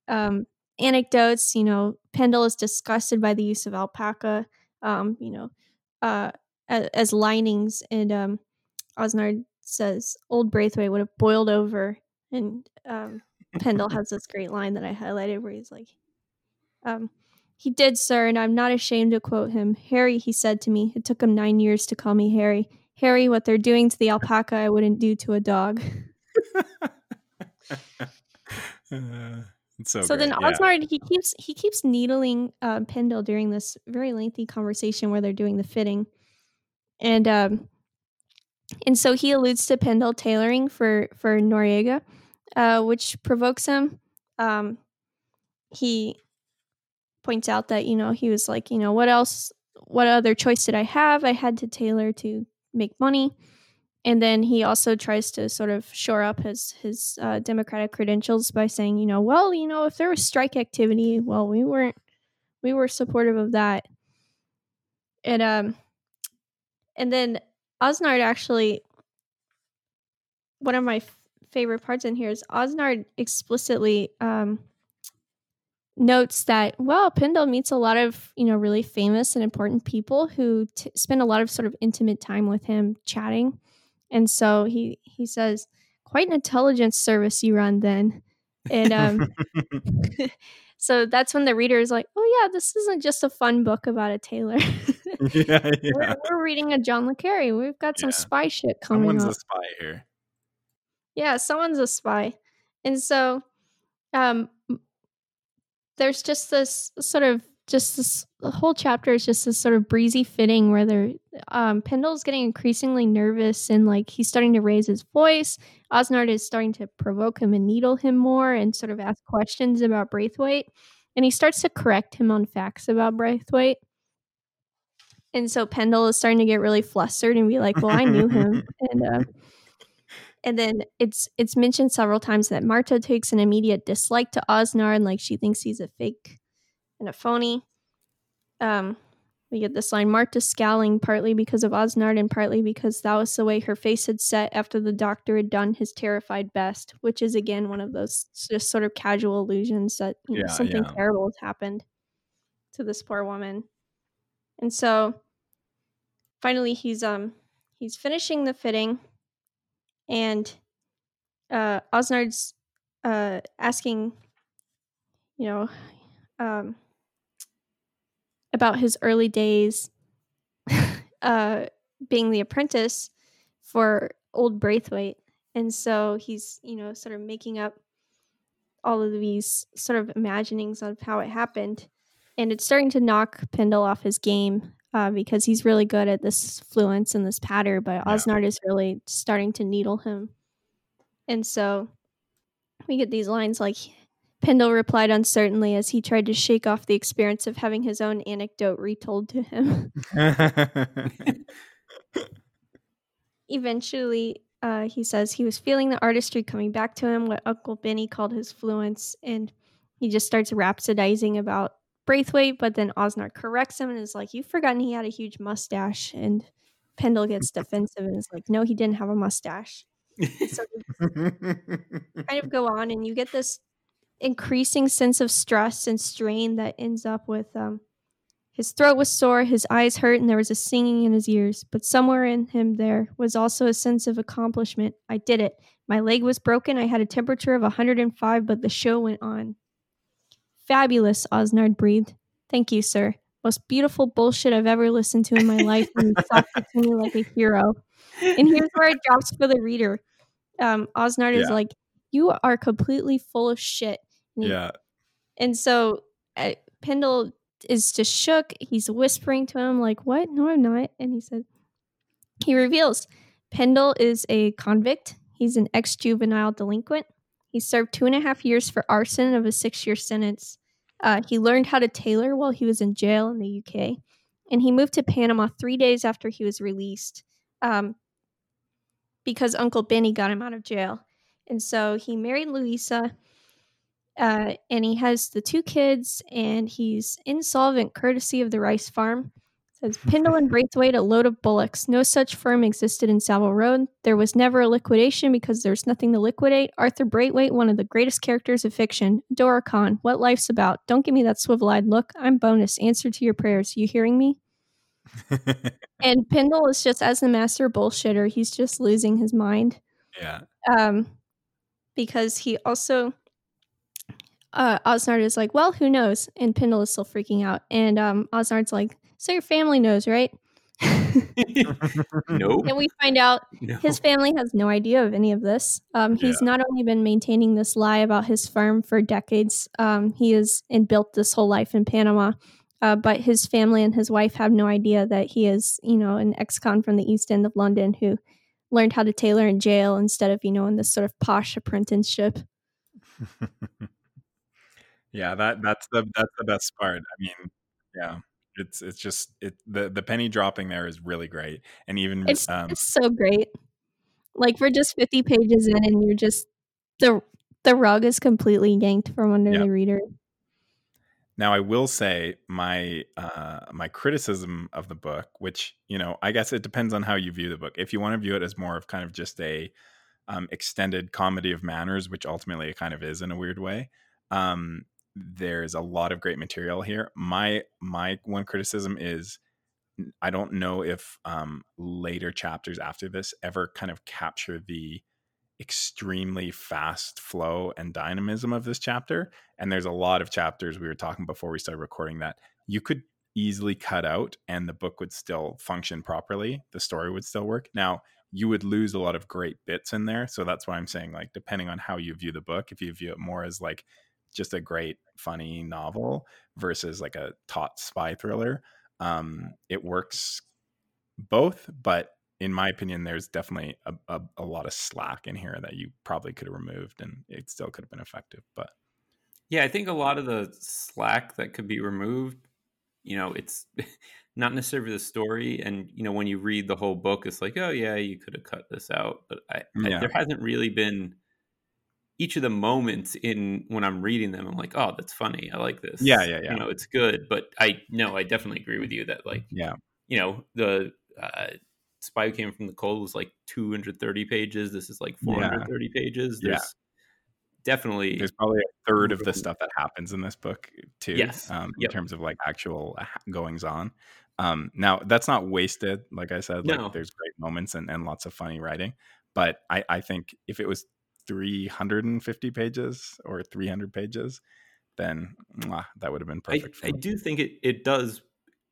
[SPEAKER 6] um, anecdotes. You know, Pendle is disgusted by the use of alpaca, um, you know, uh, as, as linings. And um, Osnard says old Braithwaite would have boiled over. And um, Pendle has this great line that I highlighted where he's like, um, he did, sir, and I'm not ashamed to quote him. Harry, he said to me, it took him nine years to call me Harry. Harry, what they're doing to the alpaca, I wouldn't do to a dog.
[SPEAKER 4] Uh, so
[SPEAKER 6] So, then
[SPEAKER 4] great, yeah.
[SPEAKER 6] He keeps he keeps needling uh, Pendel during this very lengthy conversation where they're doing the fitting, and um, and so he alludes to Pendel tailoring for for Noriega, uh, which provokes him. Um, he points out that you know he was like you know what else what other choice did I have? I had to tailor to make money. And then he also tries to sort of shore up his his uh, democratic credentials by saying, you know, well, you know, if there was strike activity, well, we weren't we were supportive of that. And um and then Osnard actually one of my f- favorite parts in here is Osnard explicitly um notes that well Pendel meets a lot of you know really famous and important people who t- spend a lot of sort of intimate time with him chatting and so he he says quite an intelligence service you run then and um so that's when the reader is like oh yeah this isn't just a fun book about a tailor
[SPEAKER 4] yeah,
[SPEAKER 6] we're, we're reading a john le carre we've got some
[SPEAKER 4] Yeah.
[SPEAKER 6] spy shit coming up.
[SPEAKER 4] Someone's
[SPEAKER 6] up
[SPEAKER 4] a spy here.
[SPEAKER 6] yeah, someone's a spy. And so um there's just this sort of just this the whole chapter is just this sort of breezy fitting where they're um Pendel's getting increasingly nervous and like he's starting to raise his voice. Osnard is starting to provoke him and needle him more and sort of ask questions about Braithwaite. And he starts to correct him on facts about Braithwaite. And so Pendel is starting to get really flustered and be like, "Well, I knew him." and uh, and then it's it's mentioned several times that Marta takes an immediate dislike to Osnard and like she thinks he's a fake and a phony. Um, we get this line: Marta scowling partly because of Osnard and partly because that was the way her face had set after the doctor had done his terrified best, which is again one of those just sort of casual allusions that you know,
[SPEAKER 4] Yeah,
[SPEAKER 6] something
[SPEAKER 4] yeah.
[SPEAKER 6] terrible has happened to this poor woman. And so finally he's um he's finishing the fitting and uh Osnard's uh asking you know um about his early days uh being the apprentice for old Braithwaite. And so he's you know sort of making up all of these sort of imaginings of how it happened. And it's starting to knock Pendel off his game uh, because he's really good at this fluence and this patter, but
[SPEAKER 4] Yeah.
[SPEAKER 6] Osnard is really starting to needle him. And so we get these lines like Pendel replied uncertainly as he tried to shake off the experience of having his own anecdote retold to him. Eventually, uh, he says he was feeling the artistry coming back to him, what Uncle Benny called his fluence, and he just starts rhapsodizing about Braithwaite, but then Osnard corrects him and is like, You've forgotten he had a huge mustache. And Pendel gets defensive and is like, No, he didn't have a mustache. So kind of go on, and you get this increasing sense of stress and strain that ends up with um, his throat was sore, his eyes hurt, and there was a singing in his ears. But somewhere in him there was also a sense of accomplishment. I did it. My leg was broken. I had a temperature of 105, but the show went on. Fabulous, Osnard breathed. Thank you, sir. Most beautiful bullshit I've ever listened to in my life, and you talked to me like a hero. And here's where it drops for the reader. Um, Osnard is like, "You are completely full of shit." And
[SPEAKER 4] yeah.
[SPEAKER 6] and so uh, Pendel is just shook. He's whispering to him, like, What? No, I'm not. And he said, He reveals Pendel is a convict. He's an ex juvenile delinquent. He served two and a half years for arson of a six year sentence. Uh, he learned how to tailor while he was in jail in the UK. And he moved to Panama three days after he was released um, because Uncle Benny got him out of jail. And so he married Louisa uh, and he has the two kids and he's insolvent courtesy of the rice farm says Pendel and Braithwaite a load of bullocks. No such firm existed in Savile Row. There was never a liquidation because there's nothing to liquidate. Arthur Braithwaite, one of the greatest characters of fiction. Dora Khan, what life's about. Don't give me that swivel-eyed look. I'm bonus. Answer to your prayers. You hearing me? and Pendel is just as the master bullshitter. He's just losing his mind.
[SPEAKER 4] yeah.
[SPEAKER 6] Um, because he also uh, Osnard is like, well, who knows? And Pendel is still freaking out. And um, Osnard's like, so your family knows, right?
[SPEAKER 5] no,
[SPEAKER 6] and we find out
[SPEAKER 5] no.
[SPEAKER 6] his family has no idea of any of this. Um, he's not only been maintaining this lie about his firm for decades, um, he has and built this whole life in Panama. Uh, but his family and his wife have no idea that he is, you know, an ex-con from the East End of London who learned how to tailor in jail instead of, you know, in this sort of posh apprenticeship.
[SPEAKER 4] yeah, that that's the that's the best part. I mean, yeah. It's it's just it the the penny dropping there is really great. And even
[SPEAKER 6] It's
[SPEAKER 4] um
[SPEAKER 6] it's so great. Like we're just 50 pages in and you're just the the rug is completely yanked from under
[SPEAKER 4] Yeah.
[SPEAKER 6] the reader.
[SPEAKER 4] Now, I will say my uh, my criticism of the book, which you know, I guess it depends on how you view the book. If you want to view it as more of kind of just a um, extended comedy of manners, which ultimately it kind of is in a weird way, um, there's a lot of great material here. My my one criticism is I don't know if um, later chapters after this ever kind of capture the extremely fast flow and dynamism of this chapter and there's a lot of chapters we were talking before we started recording that you could easily cut out and the book would still function properly the story would still work now you would lose a lot of great bits in there so that's why i'm saying like depending on how you view the book if you view it more as like just a great funny novel versus like a taut spy thriller um it works both but in my opinion there's definitely a, a, a lot of slack in here that you probably could have removed and it still could have been effective but
[SPEAKER 5] Yeah, I think a lot of the slack that could be removed, you know, it's not necessarily the story. And, you know, when you read the whole book, it's like, oh, yeah, you could have cut this out. But I, I- there hasn't really been each of the moments in when I'm reading them, I'm like, oh, that's funny. I like this.
[SPEAKER 4] Yeah, yeah, yeah.
[SPEAKER 5] You know, it's good. But I, no, I definitely agree with you that, like,
[SPEAKER 4] yeah
[SPEAKER 5] you know, the uh, Spy Who Came from the Cold was like 230 pages. This is like 430 pages.
[SPEAKER 4] Yeah.
[SPEAKER 5] There's definitely
[SPEAKER 4] there's probably a third of the stuff that happens in this book too
[SPEAKER 5] Yes.
[SPEAKER 4] um, in
[SPEAKER 5] Yep.
[SPEAKER 4] terms of like actual uh, goings on um, now that's not wasted like i said like
[SPEAKER 5] No.
[SPEAKER 4] there's great moments and, and lots of funny writing but I, I think if it was 350 pages or 300 pages then mwah, that would have been
[SPEAKER 5] I,
[SPEAKER 4] perfect for
[SPEAKER 5] I do think it, it does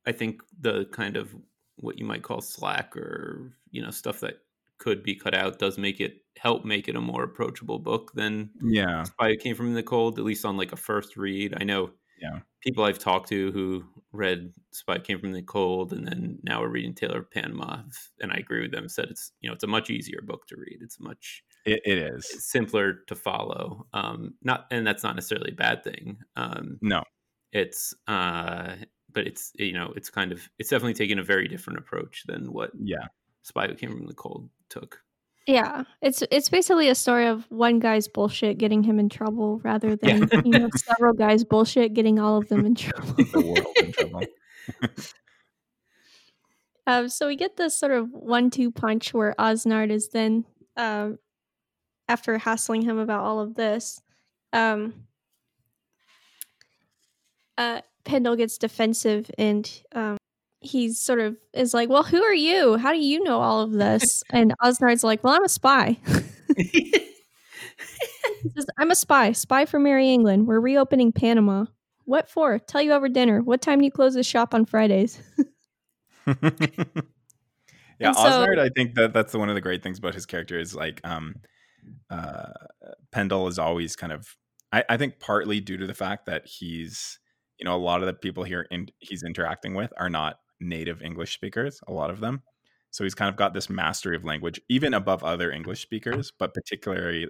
[SPEAKER 5] i think the kind of what you might call slack or you know stuff that could be cut out does make it help make it a more approachable book than
[SPEAKER 4] yeah.
[SPEAKER 5] Spy who came from the cold at least on like a first read. I know
[SPEAKER 4] Yeah.
[SPEAKER 5] people i've talked to who read spy came from the cold and then now are reading tailor of panama and i agree with them said it's you know it's a much easier book to read. It's much
[SPEAKER 4] it, it is.
[SPEAKER 5] simpler to follow um not and that's not necessarily a bad thing um
[SPEAKER 4] no.
[SPEAKER 5] it's uh but it's you know it's kind of it's definitely taking a very different approach than what
[SPEAKER 4] yeah.
[SPEAKER 5] Spy who came from the cold took.
[SPEAKER 6] Yeah, it's it's basically a story of one guy's bullshit getting him in trouble rather than
[SPEAKER 5] Yeah.
[SPEAKER 6] you know several guys bullshit getting all of them in trouble.
[SPEAKER 4] the world in trouble.
[SPEAKER 6] Um, so we get this sort of one-two punch where Osnard is then, um, after hassling him about all of this, um, uh, Pendel gets defensive and um, he's sort of is like, "Well, who are you? How do you know all of this?" and Osnard's like, "Well, I'm a spy." He says, I'm a spy, spy for Merry England. We're reopening Panama. What for? Tell you over dinner. What time do you close the shop on Fridays?
[SPEAKER 4] yeah,
[SPEAKER 6] And so-
[SPEAKER 4] Osnard, I think that that's one of the great things about his character is like um uh Pendel is always kind of I, I think partly due to the fact that he's you know, a lot of the people here in, he's interacting with are not native English speakers, a lot of them. So he's kind of got this mastery of language, even above other English speakers, but particularly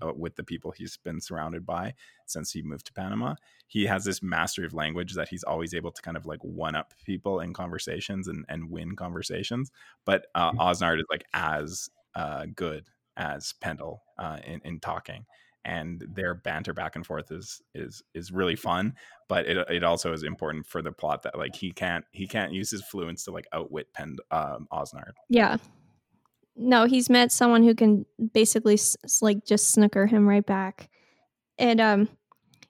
[SPEAKER 4] uh, with the people he's been surrounded by since he moved to Panama. He has this mastery of language that he's always able to kind of like one up people in conversations and, and win conversations. But uh, Osnard is like as uh, good as Pendel uh, in, in talking. and their banter back and forth is is is really fun but it, it also is important for the plot that like he can't he can't use his fluence to like outwit Pend um, Osnard.
[SPEAKER 6] Yeah. No, he's met someone who can basically s- s- like just snooker him right back. And um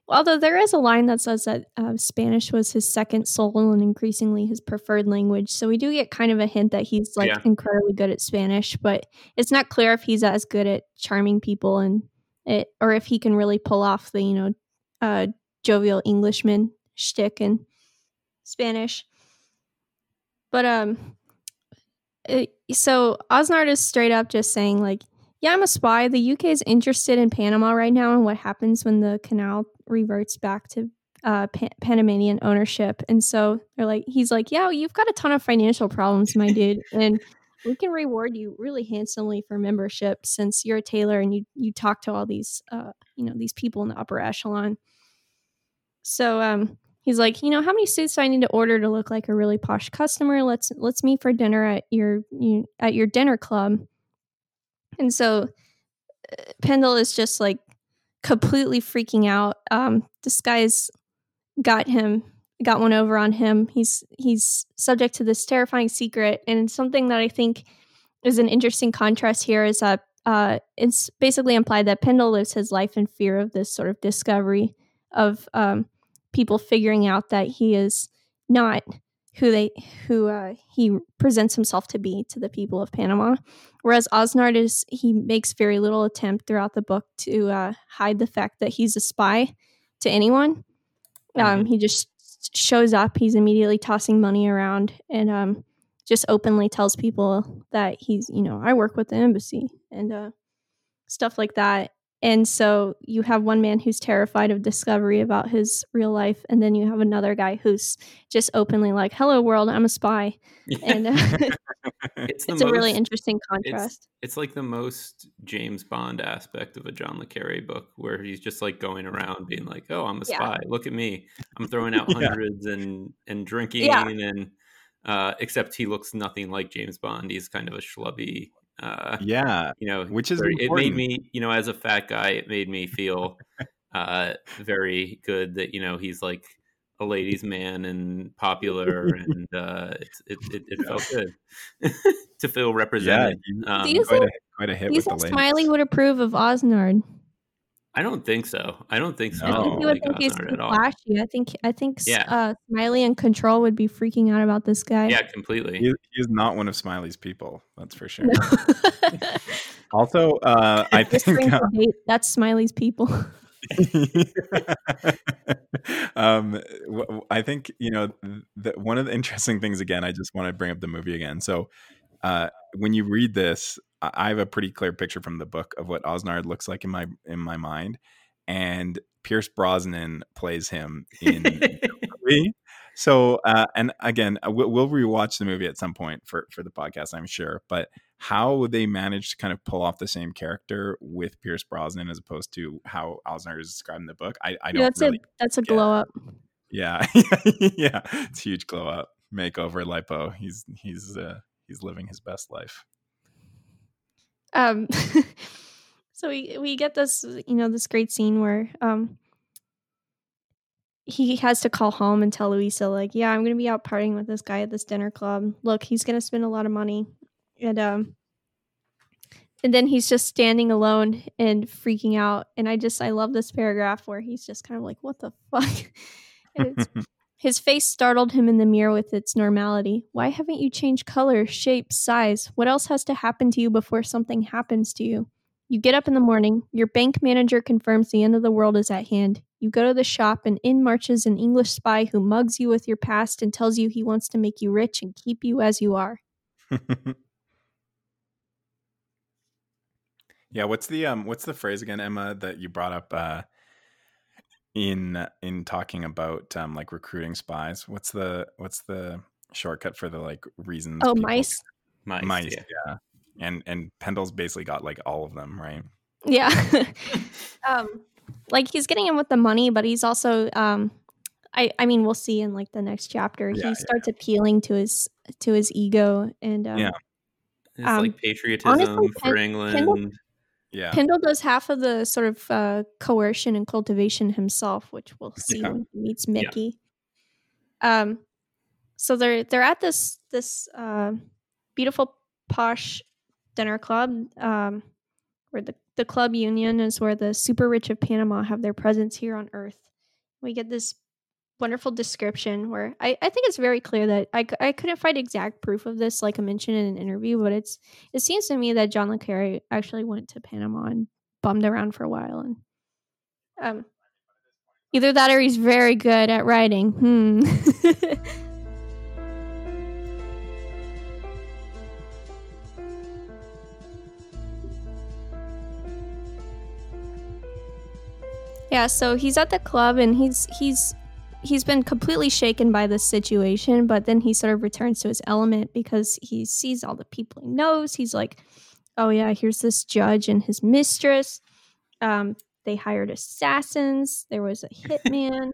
[SPEAKER 6] although there is a line that says that uh, Spanish was his second soul and increasingly his preferred language, so we do get kind of a hint that he's like
[SPEAKER 5] Yeah.
[SPEAKER 6] incredibly good at Spanish, but it's not clear if he's as good at charming people and it, or if he can really pull off the you know uh, jovial Englishman shtick in Spanish. But um, it, so Osnard is straight up just saying like, yeah, I'm a spy. The UK is interested in Panama right now and what happens when the canal reverts back to uh, Pan- Panamanian ownership. And so they're like, he's like, yeah, you've got a ton of financial problems, my dude, and we can reward you really handsomely for membership since you're a tailor and you you talk to all these uh, you know these people in the upper echelon. So um, he's like, you know, how many suits do I need to order to look like a really posh customer? Let's let's meet for dinner at your you, at your dinner club. And so uh, Pendel is just like completely freaking out. Um, this guy's got him got one over on him. He's he's subject to this terrifying secret, and something that I think is an interesting contrast here is that uh, it's basically implied that Pendel lives his life in fear of this sort of discovery of um, people figuring out that he is not who they who uh, he presents himself to be to the people of Panama. Whereas Osnard is he makes very little attempt throughout the book to uh, hide the fact that he's a spy to anyone. Um, he just shows up. He's immediately tossing money around and um, just openly tells people that he's you know I work with the embassy and uh, stuff like that. And so you have one man who's terrified of discovery about his real life, and then you have another guy who's just openly like, "Hello, world, I'm a spy," and uh,
[SPEAKER 5] it's the
[SPEAKER 6] it's a really
[SPEAKER 5] most-
[SPEAKER 6] interesting
[SPEAKER 5] it's,
[SPEAKER 6] contrast.
[SPEAKER 5] it's like the most James Bond aspect of a John le Carre book, where he's just like going around being like, "Oh, I'm a
[SPEAKER 6] Yeah.
[SPEAKER 5] spy. Look at me. I'm throwing out
[SPEAKER 4] Yeah.
[SPEAKER 5] hundreds and and drinking."
[SPEAKER 6] Yeah.
[SPEAKER 5] And uh, except he looks nothing like James Bond. He's kind of a schlubby. Uh,
[SPEAKER 4] Yeah,
[SPEAKER 5] you know,
[SPEAKER 4] which is
[SPEAKER 5] very- it made me, you know, as a fat guy, it made me feel uh, very good that you know he's like a ladies' man and popular, and uh, it, it, it, it felt good to feel represented.
[SPEAKER 4] you-
[SPEAKER 5] Um,
[SPEAKER 6] Do you
[SPEAKER 4] quite a
[SPEAKER 6] think-
[SPEAKER 4] quite a hit
[SPEAKER 6] Do you
[SPEAKER 4] with the
[SPEAKER 6] think. Smiley would approve of Osnard?
[SPEAKER 5] I don't think so. I don't think so.
[SPEAKER 6] I think
[SPEAKER 4] No.
[SPEAKER 6] he would think he's too flashy. I think I think
[SPEAKER 5] Yeah.
[SPEAKER 6] uh, Smiley and Control would be freaking out about this guy.
[SPEAKER 5] Yeah, completely.
[SPEAKER 4] He, he is not one of Smiley's people. That's for sure. Also, uh, I think
[SPEAKER 6] for date, that's Smiley's people.
[SPEAKER 4] um, w- w- I think you know the, one of the interesting things. Again, I just want to bring up the movie again. So, uh, when you read this, I have a pretty clear picture from the book of what Osnard looks like in my in my mind, and Pierce Brosnan plays him in the movie. So, uh, and again, uh, we'll, we'll rewatch the movie at some point for for the podcast, I'm sure. But how they managed to kind of pull off the same character with Pierce Brosnan as opposed to how Osnard is described in the book, I, I don't
[SPEAKER 6] that's
[SPEAKER 4] really.
[SPEAKER 6] a that's a
[SPEAKER 4] get.
[SPEAKER 6] glow up.
[SPEAKER 4] Yeah, yeah, it's a huge glow up, makeover, lipo. He's he's uh, he's living his best life.
[SPEAKER 6] Um, so we we get this you know this great scene where um he has to call home and tell Louisa like, yeah, I'm gonna be out partying with this guy at this dinner club. Look, he's gonna spend a lot of money, and um, and then he's just standing alone and freaking out. And I just I love this paragraph where he's just kind of like, what the fuck. and it's his face startled him in the mirror with its normality. Why haven't you changed color, shape, size? What else has to happen to you before something happens to you? You get up in the morning, your bank manager confirms the end of the world is at hand. You go to the shop, and in marches an English spy who mugs you with your past and tells you he wants to make you rich and keep you as you are.
[SPEAKER 4] yeah, what's the um what's the phrase again, Emma, that you brought up uh in in talking about um like recruiting spies? What's the what's the shortcut for the like reasons?
[SPEAKER 6] Oh,
[SPEAKER 4] people-
[SPEAKER 6] mice.
[SPEAKER 5] Mice,
[SPEAKER 4] mice,
[SPEAKER 5] yeah.
[SPEAKER 4] yeah. And and Pendel's basically got like all of them, right?
[SPEAKER 6] Yeah. um like he's getting in with the money, but he's also um I I mean we'll see in like the next chapter.
[SPEAKER 4] Yeah,
[SPEAKER 6] he
[SPEAKER 4] yeah,
[SPEAKER 6] starts appealing to his to his ego and um
[SPEAKER 4] Yeah.
[SPEAKER 5] It's
[SPEAKER 6] Um,
[SPEAKER 5] like patriotism
[SPEAKER 6] honestly,
[SPEAKER 5] for
[SPEAKER 6] Pen-
[SPEAKER 5] England.
[SPEAKER 6] Pendel-
[SPEAKER 4] Yeah.
[SPEAKER 6] Pendel does half of the sort of uh, coercion and cultivation himself, which we'll see
[SPEAKER 4] Yeah.
[SPEAKER 6] when he meets Mickey. Um, so they're they're at this this uh, beautiful posh dinner club, um, where the the club union is where the super rich of Panama have their presence here on Earth. We get this wonderful description where I, I think it's very clear that I, I couldn't find exact proof of this like I mentioned in an interview, but it's it seems to me that John Le Carre actually went to Panama and bummed around for a while and um either that or he's very good at writing. Hmm. yeah, so he's at the club and he's he's he's been completely shaken by this situation, but then he sort of returns to his element because he sees all the people he knows. He's like, "Oh yeah, here's this judge and his mistress. Um, they hired assassins. There was a hitman.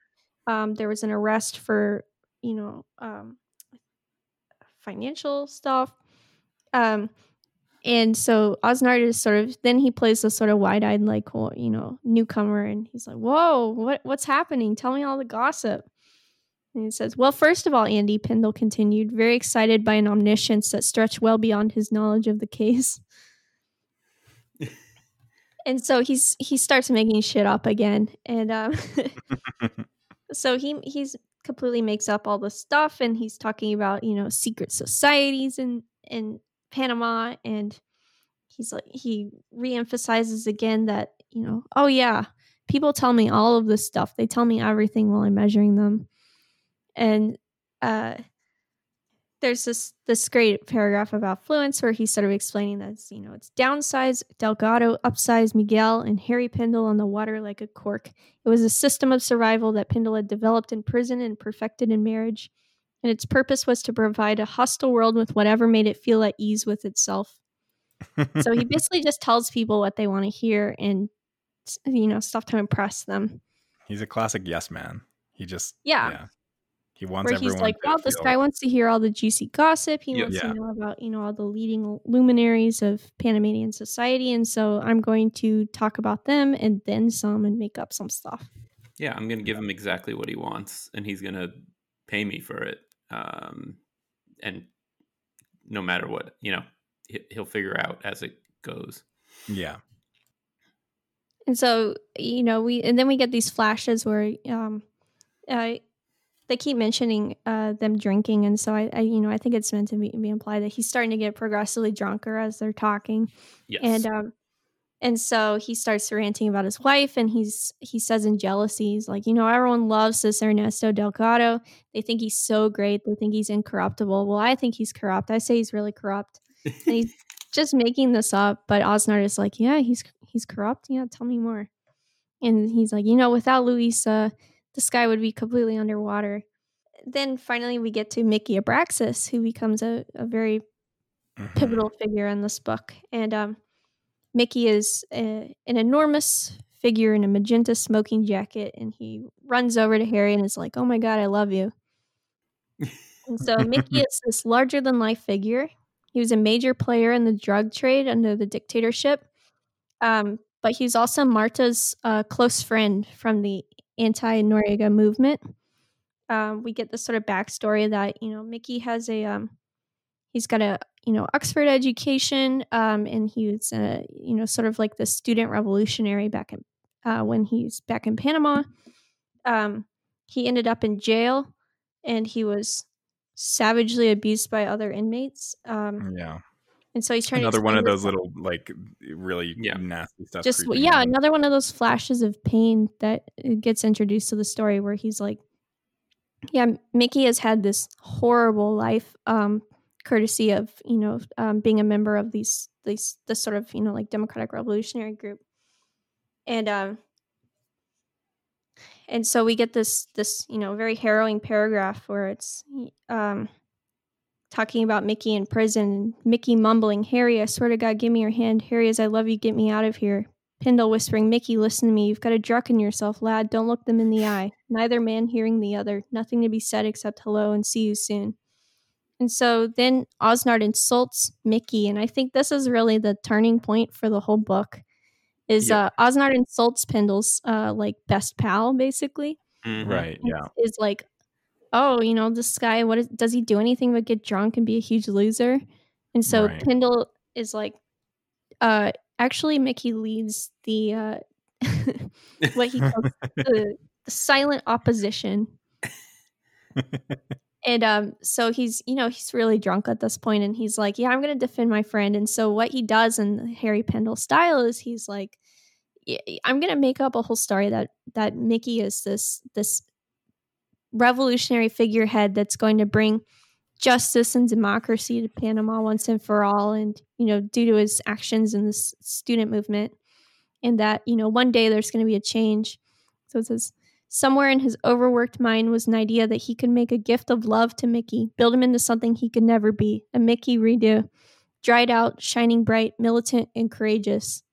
[SPEAKER 6] um, there was an arrest for you know um, financial stuff. Um, and so Osnard is sort of then he plays the sort of wide-eyed like well, you know newcomer and he's like whoa what what's happening? Tell me all the gossip. And he says well first of all Andy Pendle continued very excited by an omniscience that stretched well beyond his knowledge of the case. And so he's he starts making shit up again and um so he he's completely makes up all the stuff and he's talking about you know secret societies and in Panama and he's like he reemphasizes again that you know oh yeah people tell me all of this stuff. They tell me everything while I'm measuring them. And uh there's this this great paragraph about fluence where he's sort of explaining that you know it's downsize Delgado, upsize Miguel, and Harry Pendel on the water like a cork. It was a system of survival that Pendel had developed in prison and perfected in marriage, and its purpose was to provide a hostile world with whatever made it feel at ease with itself. So he basically just tells people what they want to hear and you know stuff to impress them.
[SPEAKER 4] He's a classic yes man. He just
[SPEAKER 6] Yeah.
[SPEAKER 4] He wants
[SPEAKER 6] where
[SPEAKER 4] everyone
[SPEAKER 6] he's like,
[SPEAKER 4] to
[SPEAKER 6] well, this
[SPEAKER 4] feel-
[SPEAKER 6] guy wants to hear all the juicy gossip. He
[SPEAKER 5] Yeah.
[SPEAKER 6] wants
[SPEAKER 4] Yeah.
[SPEAKER 6] to know about, you know, all the leading luminaries of Panamanian society. And so I'm going to talk about them and then some and make up some stuff.
[SPEAKER 5] Yeah, I'm gonna give him exactly what he wants, and he's gonna pay me for it. Um, and no matter what, you know, he- he'll figure out as it goes.
[SPEAKER 4] Yeah.
[SPEAKER 6] And so, you know, we, and then we get these flashes where, um, uh, they keep mentioning uh, them drinking, and so I, I, you know, I think it's meant to be, be implied that he's starting to get progressively drunker as they're talking.
[SPEAKER 5] Yes.
[SPEAKER 6] and um and so he starts ranting about his wife and he's he says in jealousy he's like you know everyone loves this ernesto delgado. They think he's so great. They think he's incorruptible. Well i think he's corrupt. I say he's really corrupt. And he's just making this up but osnard is like yeah he's he's corrupt. Yeah tell me more. And he's like you know without louisa the sky would be completely underwater. Then finally we get to mickey abraxas who becomes a, a very
[SPEAKER 4] Mhm.
[SPEAKER 6] pivotal figure in this book. And um, Mickey is a, an enormous figure in a magenta smoking jacket, and he runs over to Harry and is like, "Oh my god, I love you." and so Mickey is this larger than life figure. He was a major player in the drug trade under the dictatorship, um, but he's also Marta's uh, close friend from the anti-Noriega movement. Um, we get this sort of backstory that you know Mickey has a um, he's got a you know Oxford education, um, and he was uh, you know sort of like the student revolutionary back in uh, when he's back in Panama. Um, he ended up in jail, and he was savagely abused by other inmates. Um,
[SPEAKER 4] Yeah.
[SPEAKER 6] and so he's trying
[SPEAKER 4] Another
[SPEAKER 6] to
[SPEAKER 4] one of those
[SPEAKER 6] this-
[SPEAKER 4] little like really
[SPEAKER 5] Yeah.
[SPEAKER 4] nasty stuff.
[SPEAKER 6] just yeah
[SPEAKER 4] in.
[SPEAKER 6] another one of those flashes of pain that uh, gets introduced to the story where he's like yeah mickey has had this horrible life um courtesy of you know um, being a member of these these this sort of you know like democratic revolutionary group and um and so we get this this you know very harrowing paragraph where it's um talking about Mickey in prison. Mickey mumbling, Harry, I swear to God, give me your hand. Harry, as I love you, get me out of here. Pendel whispering, Mickey, listen to me. You've got to drucken yourself, lad. Don't look them in the eye. Neither man hearing the other. Nothing to be said except hello and see you soon. And so then Osnard insults Mickey, and I think this is really the turning point for the whole book. is
[SPEAKER 4] Yep.
[SPEAKER 6] uh Osnard insults Pendel's uh like best pal basically.
[SPEAKER 5] Mhm.
[SPEAKER 4] Right. Yeah.
[SPEAKER 6] Is like, oh, you know, this guy, what is, does he do anything but get drunk and be a huge loser? And so
[SPEAKER 4] Right.
[SPEAKER 6] Pendel is like, uh, actually, Mickey leads the uh, what he calls the, the silent opposition. and um, so he's, you know, he's really drunk at this point, and he's like, "Yeah, I'm going to defend my friend." And so what he does in Harry Pendel style is he's like, "I'm going to make up a whole story that that Mickey is this this revolutionary figurehead that's going to bring justice and democracy to Panama once and for all, and you know, due to his actions in this student movement." and that you know one day there's going to be a change so it says somewhere in his overworked mind was an idea that he could make a gift of love to mickey build him into something he could never be a mickey redo dried out shining bright militant and courageous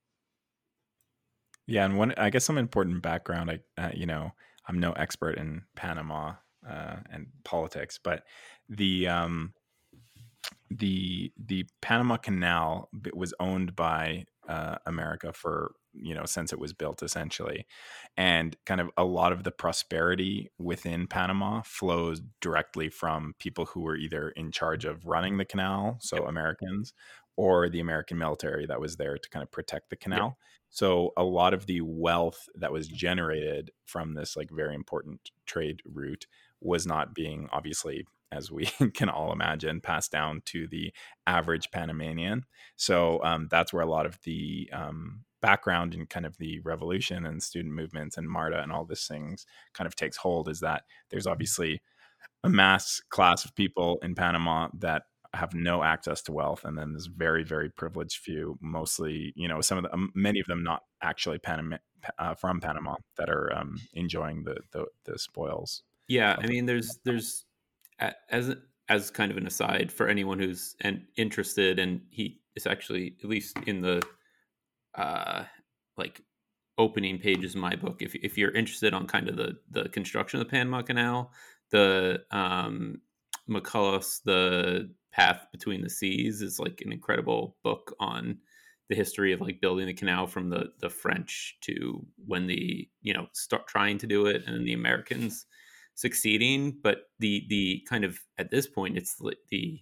[SPEAKER 4] Yeah, and one, I guess, some important background. I, uh, you know, I'm no expert in Panama uh, and politics, but the um, the the Panama Canal was owned by uh, America for you know since it was built essentially, and kind of a lot of the prosperity within Panama flows directly from people who were either in charge of running the canal, so Americans, or the American military that was there to kind of protect the canal. So a lot of the wealth that was generated from this like very important trade route was not being obviously as we can all imagine passed down to the average Panamanian. So um, that's where a lot of the um, background in kind of the revolution and student movements and MARTA and all these things kind of takes hold is that there's obviously a mass class of people in Panama that have no access to wealth and then this very very privileged few mostly you know some of the um, many of them not actually Panama uh, from Panama that are um, enjoying the, the the spoils
[SPEAKER 5] Yeah, I mean, there's there's as as kind of an aside for anyone who's and interested, and he is actually at least in the uh like opening pages of my book. If if you're interested on kind of the the construction of the Panama Canal, the um McCullough's the path between the seas is like an incredible book on the history of like building the canal from the the French to when the you know start trying to do it and the Americans succeeding but the the kind of at this point it's the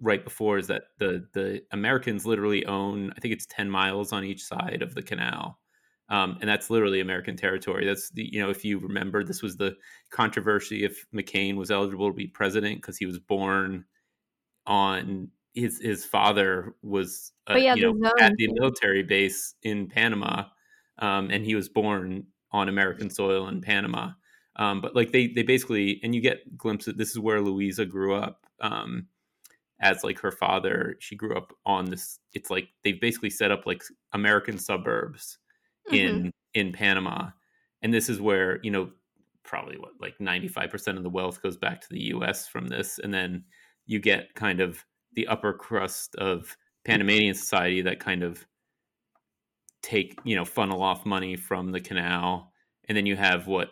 [SPEAKER 5] right before is that the the Americans literally own I think it's 10 miles on each side of the canal. Um, and that's literally American territory. That's the you know if you remember this was the controversy if McCain was eligible to be president because he was born on his his father was uh,
[SPEAKER 6] yeah,
[SPEAKER 5] you know at the military base in Panama um, and he was born on American soil in Panama. Um, but like they they basically and you get glimpses this is where Louisa grew up um, as like her father she grew up on this it's like they've basically set up like American suburbs mm-hmm. in in Panama and this is where you know probably what like 95% of the wealth goes back to the US from this and then you get kind of the upper crust of Panamanian society that kind of take you know funnel off money from the canal and then you have what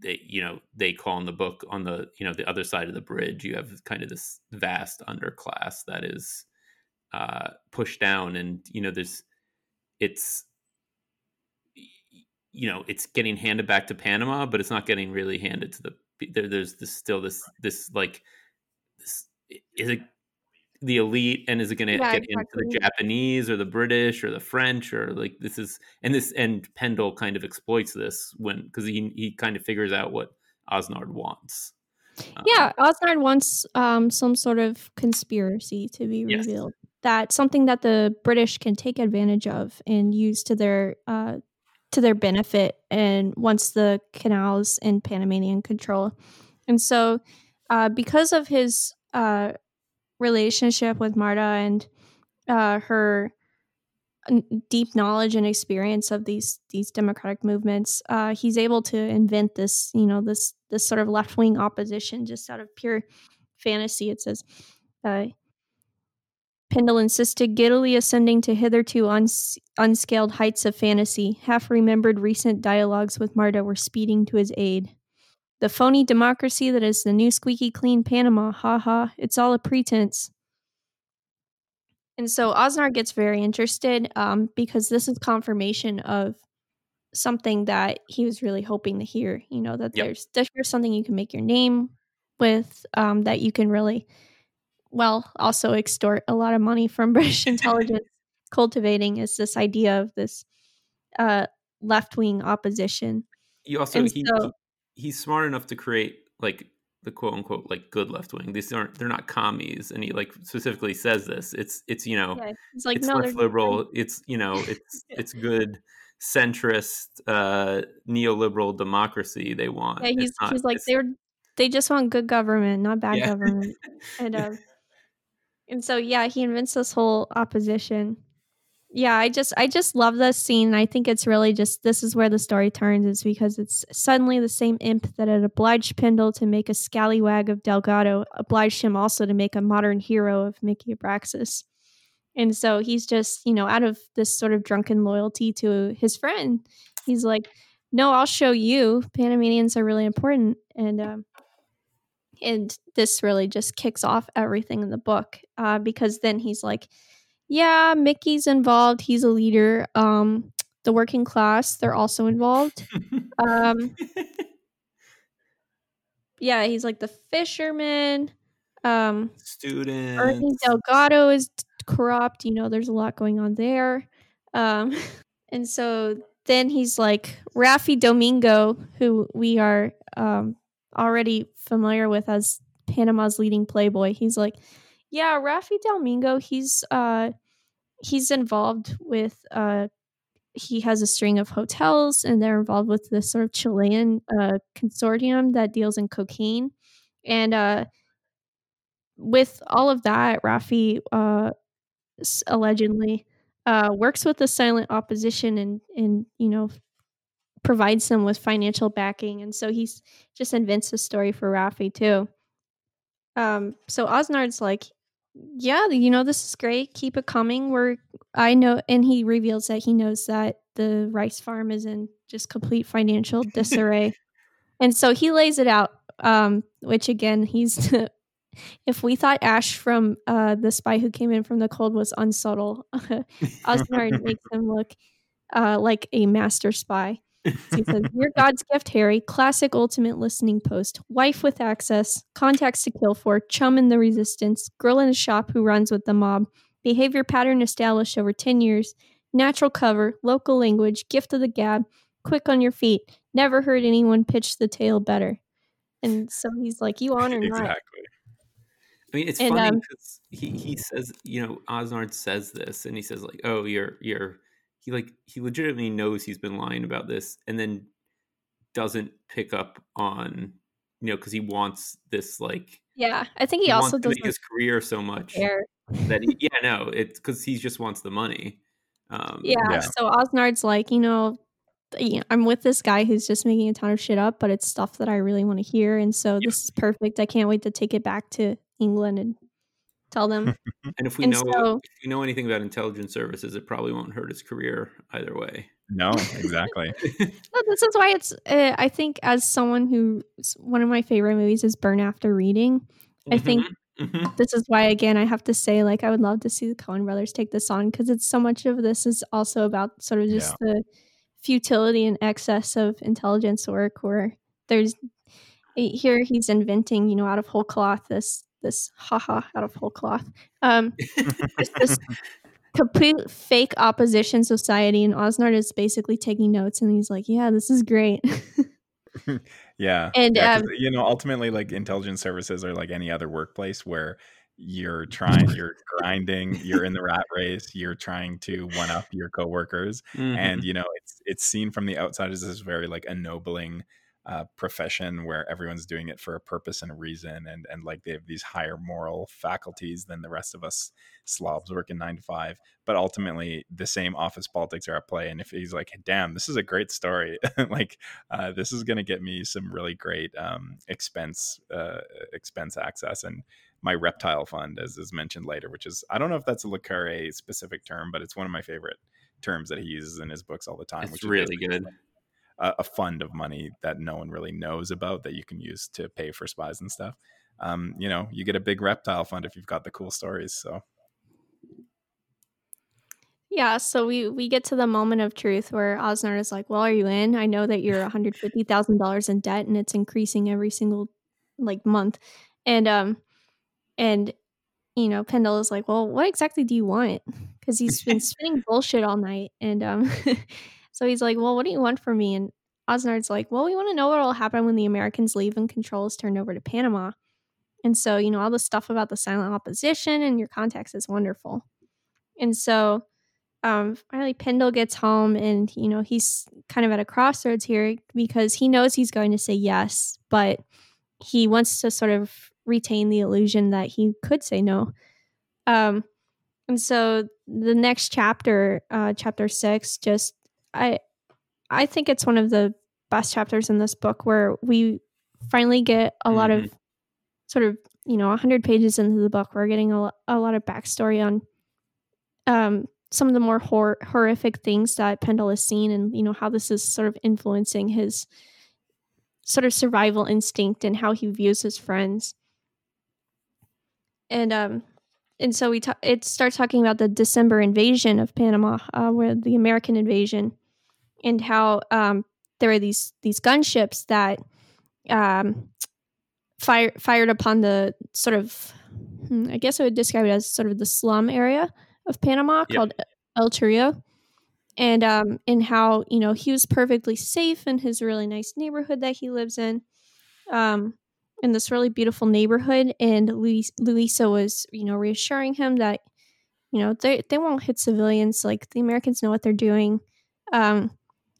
[SPEAKER 5] they you know they call in the book on the you know the other side of the bridge you have kind of this vast underclass that is uh pushed down and you know there's it's you know it's getting handed back to Panama but it's not getting really handed to the there, there's this still this this like this is it the elite and is it going to
[SPEAKER 6] Yeah,
[SPEAKER 5] get into the. Japanese or the British or the French or like this is and this and Pendel kind of exploits this when because he he kind of figures out what Osnard wants. Um,
[SPEAKER 6] Yeah, Osnard wants um, some sort of conspiracy to be
[SPEAKER 5] Yes.
[SPEAKER 6] revealed. That something that the British can take advantage of and use to their uh, to their benefit. And once the canals in Panamanian control, and so uh, because of his uh, relationship with Marta and uh, her deep knowledge and experience of these these democratic movements, uh, he's able to invent this, you know, this this sort of left wing opposition just out of pure fantasy. It says, uh, Pendel insisted, giddily ascending to hitherto uns- unscaled heights of fantasy. Half remembered recent dialogues with Marta were speeding to his aid. The phony democracy that is the new squeaky clean Panama, ha ha, it's all a pretense. And so Osnard gets very interested um, because this is confirmation of something that he was really hoping to hear. You know that
[SPEAKER 5] Yep.
[SPEAKER 6] there's there's something you can make your name with, um, that you can really, well, also extort a lot of money from British intelligence. cultivating is this idea of this uh, left wing opposition.
[SPEAKER 5] You also
[SPEAKER 6] And
[SPEAKER 5] he,
[SPEAKER 6] so-
[SPEAKER 5] he's smart enough to create like the quote unquote like good left wing. These aren't they're not commies, and he like specifically says this. It's it's you know
[SPEAKER 6] Yeah, it's like
[SPEAKER 5] it's
[SPEAKER 6] no,
[SPEAKER 5] left liberal. It's you know it's it's good centrist uh neoliberal democracy they want.
[SPEAKER 6] Yeah, he's
[SPEAKER 5] not-
[SPEAKER 6] he's like they're they just want good government, not bad
[SPEAKER 5] Yeah.
[SPEAKER 6] government. and um, and so yeah, he invents this whole opposition. Yeah, I just I just love this scene. I think it's really just this is where the story turns is because it's suddenly the same imp that had obliged pendel to make a scallywag of Delgado obliged him also to make a modern hero of Mickey Abraxas. And so he's just, you know, out of this sort of drunken loyalty to his friend, he's like, "No, I'll show you. Panamanians are really important." And um, and this really just kicks off everything in the book uh, because then he's like, "Yeah, Mickey's involved. He's a leader. Um, the working class, they're also involved. Um, yeah, he's like the fisherman. Um,
[SPEAKER 5] students.
[SPEAKER 6] Ernie Delgado is corrupt. You know, there's a lot going on there. Um, and so then he's like Rafi Domingo, who we are um, already familiar with as Panama's leading playboy. He's like, yeah, Rafi Domingo. He's uh, he's involved with uh, he has a string of hotels, and they're involved with this sort of Chilean uh, consortium that deals in cocaine, and uh, with all of that, Rafi uh, allegedly uh, works with the silent opposition and and you know provides them with financial backing, and so he's just invents a story for Rafi too. Um, so Osnard's like, yeah, you know this is great. Keep it coming. We're I know, and he reveals that he knows that the rice farm is in just complete financial disarray, and so he lays it out. Um, which again, he's if we thought Ashe from uh, the spy who came in from the cold was unsubtle, Osnard makes him look uh, like a master spy. So he says, "You're God's gift, Harry. Classic ultimate listening post. Wife with access. Contacts to kill for. Chum in the resistance. Girl in a shop who runs with the mob. Behavior pattern established over ten years. Natural cover. Local language. Gift of the gab. Quick on your feet. Never heard anyone pitch the tale better." And so he's like, "You honor not."
[SPEAKER 4] exactly.
[SPEAKER 5] I mean, it's
[SPEAKER 6] And,
[SPEAKER 5] funny
[SPEAKER 6] um,
[SPEAKER 5] because he, he says, you know, Osnard says this, and he says like, "Oh, you're you're," he like he legitimately knows he's been lying about this, and then doesn't pick up on, you know, because he wants this like
[SPEAKER 6] Yeah, I think he,
[SPEAKER 5] he
[SPEAKER 6] also
[SPEAKER 5] wants to make
[SPEAKER 6] doesn't
[SPEAKER 5] his career so much
[SPEAKER 6] care.
[SPEAKER 5] that he, yeah, no, it's because he just wants the money. Um,
[SPEAKER 6] Yeah,
[SPEAKER 4] Yeah.
[SPEAKER 6] so Osnard's like, you know, you know, I'm with this guy who's just making a ton of shit up, but it's stuff that I really want to hear, and so this is perfect. I can't wait to take it back to England and tell them.
[SPEAKER 5] and if we
[SPEAKER 6] And
[SPEAKER 5] know
[SPEAKER 6] so-
[SPEAKER 5] if we know anything about intelligence services, it probably won't hurt his career either way.
[SPEAKER 4] No, exactly.
[SPEAKER 6] No, this is why it's. Uh, I think as someone who one of my favorite movies is Burn After Reading. I think
[SPEAKER 5] Mhm.
[SPEAKER 6] this is why again I have to say like I would love to see the Coen brothers take this on because it's so much of this is also about sort of just the futility and excess of intelligence work where there's eh, here he's inventing you know out of whole cloth this this haha out of whole cloth um just this complete fake opposition society and Osnard is basically taking notes and he's like yeah this is great
[SPEAKER 4] Yeah.
[SPEAKER 6] And,
[SPEAKER 4] yeah, 'cause,
[SPEAKER 6] um,
[SPEAKER 4] you know, ultimately like intelligence services are like any other workplace where you're trying, you're grinding, you're in the rat race, you're trying to one up your coworkers.
[SPEAKER 5] Mhm.
[SPEAKER 4] And you know, it's it's seen from the outside as this very like ennobling uh, profession where everyone's doing it for a purpose and a reason and and like they have these higher moral faculties than the rest of us slobs working nine to five but ultimately the same office politics are at play and if he's like damn this is a great story like uh, this is going to get me some really great um, expense uh, expense access and my reptile fund as is mentioned later which is i don't know if that's a le Carre specific term but it's one of my favorite terms that he uses in his books all the time
[SPEAKER 5] It's
[SPEAKER 4] which is
[SPEAKER 5] really good.
[SPEAKER 4] like a, a fund of money that no one really knows about that you can use to pay for spies and stuff um, you know you get a big reptile fund if you've got the cool stories so
[SPEAKER 6] Yeah, so we we get to the moment of truth where Osnard is like, "Well, are you in? I know that you're one hundred fifty thousand dollars in debt, and it's increasing every single like month." And um, and you know, Pendel is like, "Well, what exactly do you want?" Because he's been spinning bullshit all night, and um, so he's like, "Well, what do you want from me?" And Osnard's like, "Well, we want to know what will happen when the Americans leave and control is turned over to Panama." And so, you know, all the stuff about the silent opposition and your contacts is wonderful. And so um, finally Pendel gets home and you know he's kind of at a crossroads here because he knows he's going to say yes, but he wants to sort of retain the illusion that he could say no. Um, and so the next chapter, uh, chapter six, just I I think it's one of the best chapters in this book where we finally get a lot of sort of you know 100 pages into the book we're getting a, a lot of backstory on um, some of the more hor- horrific things that Pendel has seen, and you know how this is sort of influencing his sort of survival instinct and how he views his friends. And um, and so we ta- it starts talking about the December invasion of Panama, uh, where the American invasion, and how um, there are these these gunships that um, fire, fired upon the sort of hmm, I guess I would describe it as sort of the slum area of Panama
[SPEAKER 5] Yep.
[SPEAKER 6] called El Chorrillo. And um and how, you know, he was perfectly safe in his really nice neighborhood that he lives in. Um in this really beautiful neighborhood and Luis, Louisa was, you know, reassuring him that you know, they they won't hit civilians like the Americans know what they're doing. Um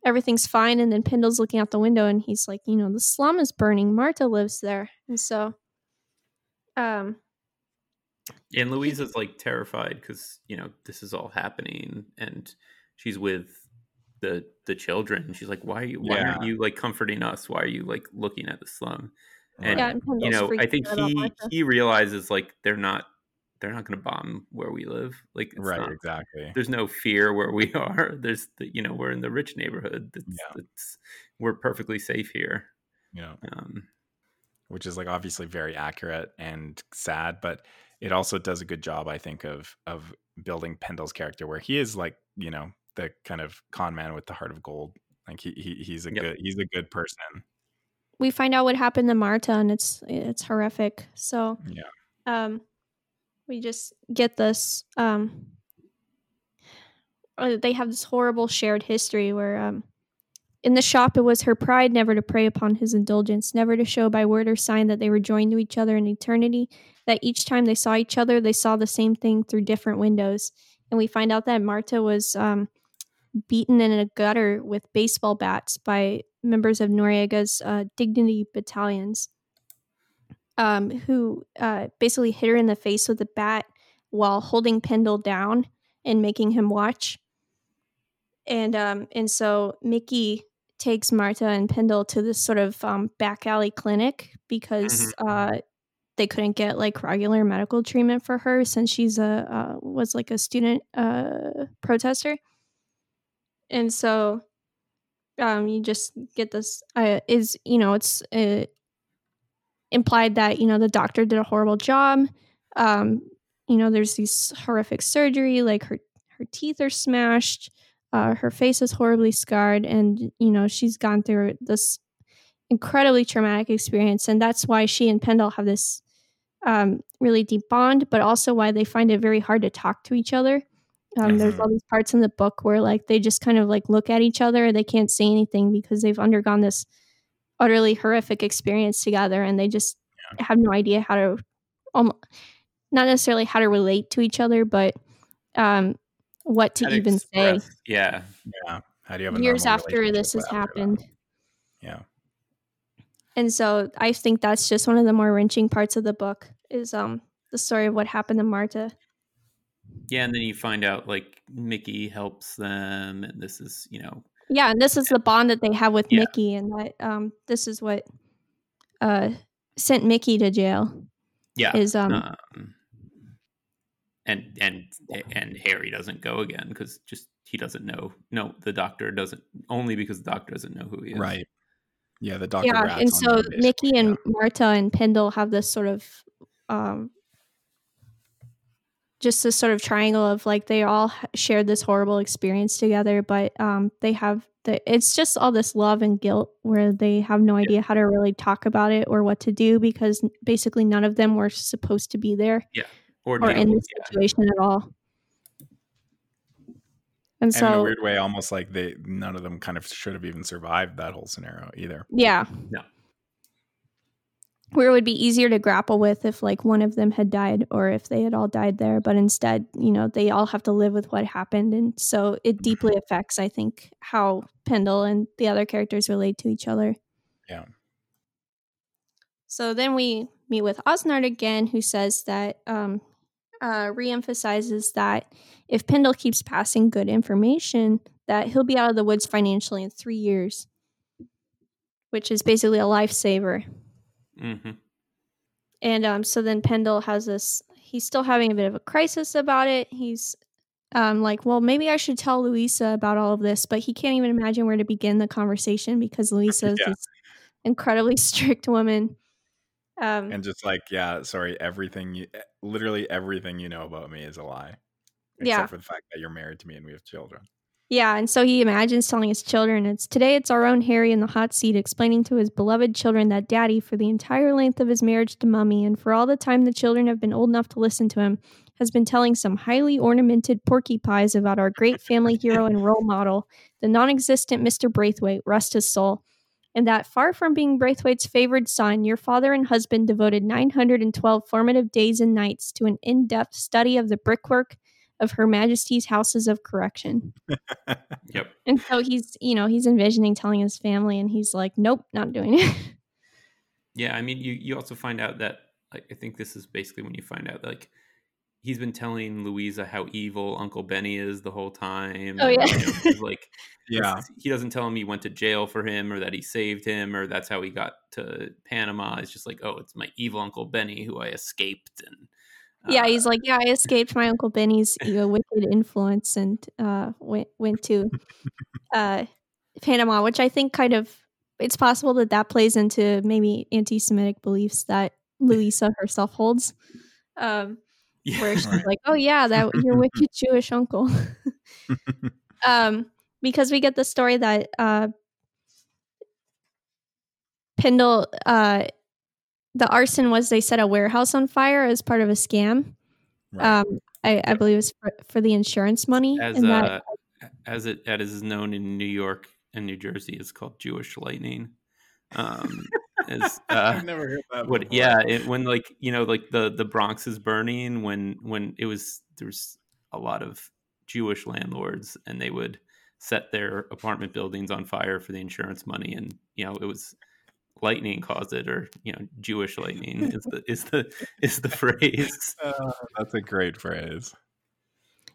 [SPEAKER 6] everything's fine and then Pendel's looking out the window and he's like, you know, the slum is burning. Marta lives there. And so um
[SPEAKER 5] And Louisa's like terrified because you know this is all happening, and she's with the the children. She's like, "Why? are you Why aren't you like comforting us? Why are you like looking at the slum?" And
[SPEAKER 6] yeah,
[SPEAKER 5] you know, I think he he realizes like they're not they're not going to bomb where we live. Like, it's
[SPEAKER 4] right,
[SPEAKER 5] not-
[SPEAKER 4] exactly.
[SPEAKER 5] there's no fear where we are. There's the you know we're in the rich neighborhood. It's,
[SPEAKER 4] Yeah.
[SPEAKER 5] it's we're perfectly safe here.
[SPEAKER 4] You know,
[SPEAKER 5] Um,
[SPEAKER 4] which is like obviously very accurate and sad, but it also does a good job, I think, of of building Pendel's character, where he is like, you know, the kind of con man with the heart of gold. Like he, he he's a
[SPEAKER 5] Yep.
[SPEAKER 4] good he's a good person.
[SPEAKER 6] We find out what happened to Marta and it's it's horrific. So
[SPEAKER 4] Yeah.
[SPEAKER 6] um we just get this um uh, they have this horrible shared history where um in the shop it was her pride never to prey upon his indulgence never to show by word or sign that they were joined to each other in eternity that each time they saw each other they saw the same thing through different windows and we find out that marta was um beaten in a gutter with baseball bats by members of noriega's uh, dignity battalions um, who uh, basically hit her in the face with a bat while holding Pendel down and making him watch. And um, and so Mickey takes Marta and Pendel to this sort of um, back alley clinic because uh, they couldn't get like regular medical treatment for her since she's a uh, was like a student uh, protester. And so um, you just get this uh, is you know it's uh, implied that you know the doctor did a horrible job. Um, you know, there's these horrific surgery, like her her teeth are smashed, uh, her face is horribly scarred, and you know she's gone through this incredibly traumatic experience, and that's why she and Pendel have this um, really deep bond, but also why they find it very hard to talk to each other. Um, There's
[SPEAKER 4] Mhm.
[SPEAKER 6] all these parts in the book where like they just kind of like look at each other, they can't say anything because they've undergone this utterly horrific experience together, and they just have no idea how to, um, not necessarily how to relate to each other, but um, what to even say.
[SPEAKER 5] Yeah,
[SPEAKER 4] Yeah. How do you have a
[SPEAKER 6] Years after this has
[SPEAKER 4] after that?
[SPEAKER 6] happened.
[SPEAKER 4] Yeah.
[SPEAKER 6] And so I think that's just one of the more wrenching parts of the book is um the story of what happened to Marta.
[SPEAKER 5] Yeah, and then you find out like Mickey helps them, and this is you know
[SPEAKER 6] Yeah, and this is the bond that they have with
[SPEAKER 5] Yeah.
[SPEAKER 6] Mickey, and that um this is what uh sent Mickey to jail.
[SPEAKER 5] yeah
[SPEAKER 6] Is um
[SPEAKER 5] um, and and and Harry doesn't go again because just he doesn't know. No, the doctor doesn't only because the doctor doesn't know who he is.
[SPEAKER 4] Right. Yeah, the doctor.
[SPEAKER 6] yeah,
[SPEAKER 4] rats
[SPEAKER 6] and
[SPEAKER 4] on
[SPEAKER 6] so Mickey and
[SPEAKER 4] yeah.
[SPEAKER 6] Marta and Pendel have this sort of um just this sort of triangle of like they all shared this horrible experience together, but um, they have the it's just all this love and guilt where they have no idea how to really talk about it or what to do because basically none of them were supposed to be there
[SPEAKER 5] or,
[SPEAKER 6] or in this situation at all. And
[SPEAKER 4] and in a weird way, almost like they none of them kind of should have even survived that whole scenario either.
[SPEAKER 6] yeah,
[SPEAKER 5] No.
[SPEAKER 6] Where it would be easier to grapple with if like one of them had died or if they had all died there. But instead you know they all have to live with what happened. And so it deeply affects i think how pendel and the other characters relate to each other.
[SPEAKER 4] Yeah.
[SPEAKER 6] so then we meet with osnard again who says that um uh reemphasizes that if pendel keeps passing good information that he'll be out of the woods financially in three years which is basically a lifesaver
[SPEAKER 5] Mhm.
[SPEAKER 6] and um, so then Pendel has this. He's still having a bit of a crisis about it. He's um, like, well, maybe I should tell Louisa about all of this, but he can't even imagine where to begin the conversation because Louisa is
[SPEAKER 4] Yeah.
[SPEAKER 6] this incredibly strict woman. Um,
[SPEAKER 4] And just like, yeah, sorry, everything you eh, literally everything you know about me is a lie. Except
[SPEAKER 6] Yeah.
[SPEAKER 4] for the fact that you're married to me and we have children.
[SPEAKER 6] Yeah, and so he imagines telling his children, "It's today. It's our own Harry in the hot seat, explaining to his beloved children that Daddy, for the entire length of his marriage to Mummy, and for all the time the children have been old enough to listen to him, has been telling some highly ornamented porcupines about our great family hero and role model, the non-existent Mister Braithwaite, rest his soul." And that far from being Braithwaite's favored son, your father and husband devoted 912 formative days and nights to an in depth study of the brickwork of Her Majesty's Houses of Correction.
[SPEAKER 5] Yep.
[SPEAKER 6] And so he's, you know, he's envisioning telling his family, and he's like, nope, not doing it.
[SPEAKER 5] Yeah, I mean, you you also find out that like, I think this is basically when you find out like he's been telling Louisa how evil Uncle Benny is the whole time.
[SPEAKER 6] Oh,
[SPEAKER 5] and,
[SPEAKER 6] yeah.
[SPEAKER 5] you know, like
[SPEAKER 4] Yeah.
[SPEAKER 5] he doesn't tell him he went to jail for him or that he saved him or that's how he got to Panama. It's just like, oh, it's my evil Uncle Benny who I escaped and
[SPEAKER 6] yeah, he's like, yeah, I escaped my uncle Benny's you know, wicked influence and uh, went went to uh, Panama, which I think kind of it's possible that that plays into maybe anti-Semitic beliefs that Louisa herself holds, um,
[SPEAKER 5] yeah.
[SPEAKER 6] where she's
[SPEAKER 4] Right.
[SPEAKER 6] like, oh yeah, that your wicked Jewish uncle. um, because we get the story that uh, Pendel, uh, the arson was they set a warehouse on fire as part of a scam.
[SPEAKER 4] Right.
[SPEAKER 6] Um, I, I believe it's for, for the insurance money.
[SPEAKER 5] as
[SPEAKER 6] and that,
[SPEAKER 5] uh, as it as is known in New York and New Jersey, it's called Jewish lightning. Um, is, uh,
[SPEAKER 4] I've never heard that.
[SPEAKER 5] what yeah it, when like you know like the the bronx is burning when when it was there's a lot of jewish landlords and they would set their apartment buildings on fire for the insurance money and you know it was lightning caused it or you know jewish lightning is the is the is the phrase
[SPEAKER 4] Uh, that's a great phrase.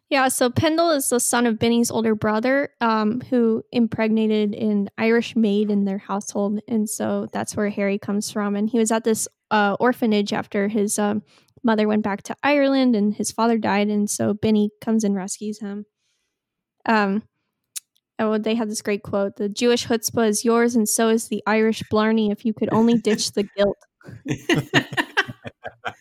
[SPEAKER 6] yeah, so Pendel is the son of Benny's older brother, um, who impregnated an Irish maid in their household, and so that's where Harry comes from. And he was at this uh, orphanage after his um, mother went back to Ireland and his father died, and so Benny comes and rescues him. Um, oh, they had this great quote: "The Jewish chutzpah is yours, and so is the Irish blarney. If you could only ditch the guilt."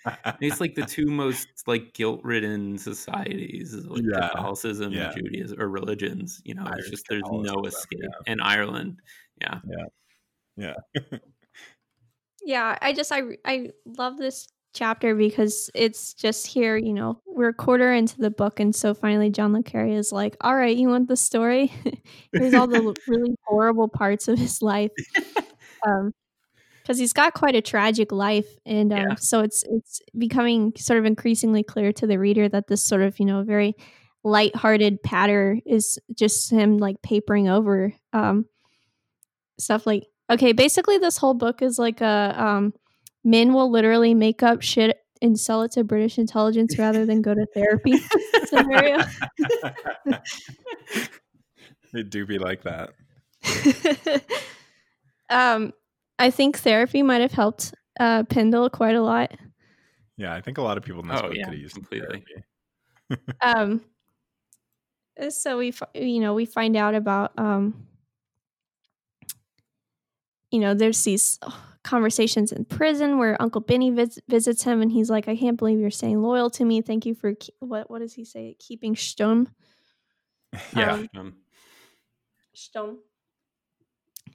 [SPEAKER 5] it's like the two most like guilt-ridden societies like
[SPEAKER 4] Yeah,
[SPEAKER 5] catholicism
[SPEAKER 4] yeah.
[SPEAKER 5] and judaism or religions you know
[SPEAKER 4] Irish
[SPEAKER 5] it's just there's no escape
[SPEAKER 4] yeah.
[SPEAKER 5] and ireland yeah,
[SPEAKER 6] yeah, yeah Yeah, I just I I love this chapter because it's just here, you know, we're a quarter into the book and so finally John Le Carre is like, "All right, you want the story? Here's all the really horrible parts of his life." Um because he's got quite a tragic life and um,
[SPEAKER 5] Yeah.
[SPEAKER 6] so it's it's becoming sort of increasingly clear to the reader that this sort of, you know, very light-hearted patter is just him like papering over um stuff like okay basically this whole book is like a um men will literally make up shit and sell it to british intelligence rather than go to therapy scenario
[SPEAKER 4] It do be like that.
[SPEAKER 6] um i think therapy might have helped uh pendel quite a lot
[SPEAKER 4] Yeah, I think a lot of people in this
[SPEAKER 5] Oh,
[SPEAKER 4] book
[SPEAKER 5] yeah,
[SPEAKER 4] could have used
[SPEAKER 5] completely.
[SPEAKER 6] um so we you know we find out about um you know there's these oh conversations in prison where Uncle Benny vis- visits him, and he's like, "I can't believe you're staying loyal to me. Thank you for ke- what? What does he say? Keeping Sturm."
[SPEAKER 4] yeah.
[SPEAKER 6] Um,
[SPEAKER 5] Um,
[SPEAKER 6] Sturm.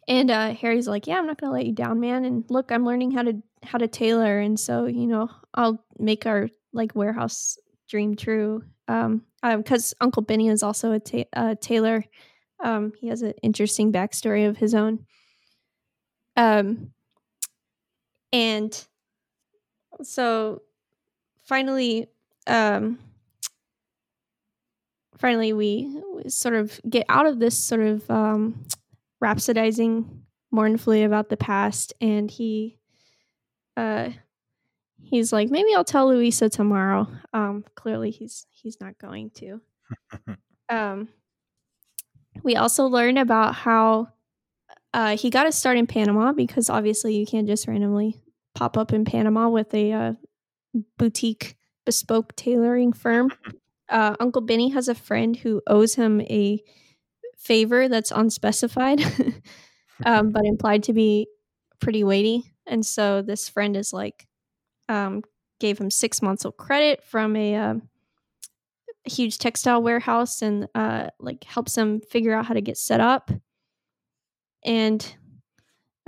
[SPEAKER 6] And uh, Harry's like, "Yeah, I'm not gonna let you down, man. And look, I'm learning how to how to tailor, and so you know, I'll make our like warehouse dream true." Um, because Uncle Benny is also a ta- uh, tailor. Um, he has an interesting backstory of his own. Um, and so finally, um, finally we sort of get out of this sort of um, rhapsodizing mournfully about the past, and he, uh, he's like, maybe I'll tell Louisa tomorrow. Um, clearly, he's he's not going to. um, we also learn about how uh, he got to start in Panama because obviously you can't just randomly pop up in Panama with a uh, boutique bespoke tailoring firm. Uh, Uncle Benny has a friend who owes him a favor that's unspecified, um, but implied to be pretty weighty. And so this friend is like, um, gave him six months of credit from a, a huge textile warehouse and uh, like helps him figure out how to get set up. And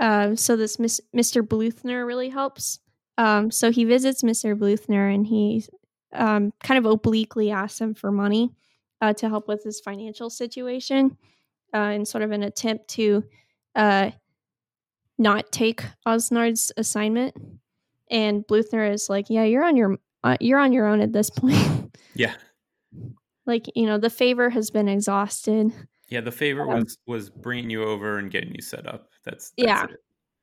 [SPEAKER 6] uh, so this Miss, Mr. Bluthner really helps. Um, so he visits Mr. Bluthner and he um, kind of obliquely asks him for money uh, to help with his financial situation uh, in sort of an attempt to uh, not take Osnard's assignment. And Bluthner is like, "Yeah, you're on your uh, you're on your own at this point.
[SPEAKER 5] yeah,
[SPEAKER 6] like, you know, the favor has been exhausted.
[SPEAKER 5] Yeah. The favor
[SPEAKER 6] Um,
[SPEAKER 5] was was bringing you over and getting you set up. That's, that's
[SPEAKER 6] Yeah.
[SPEAKER 5] it.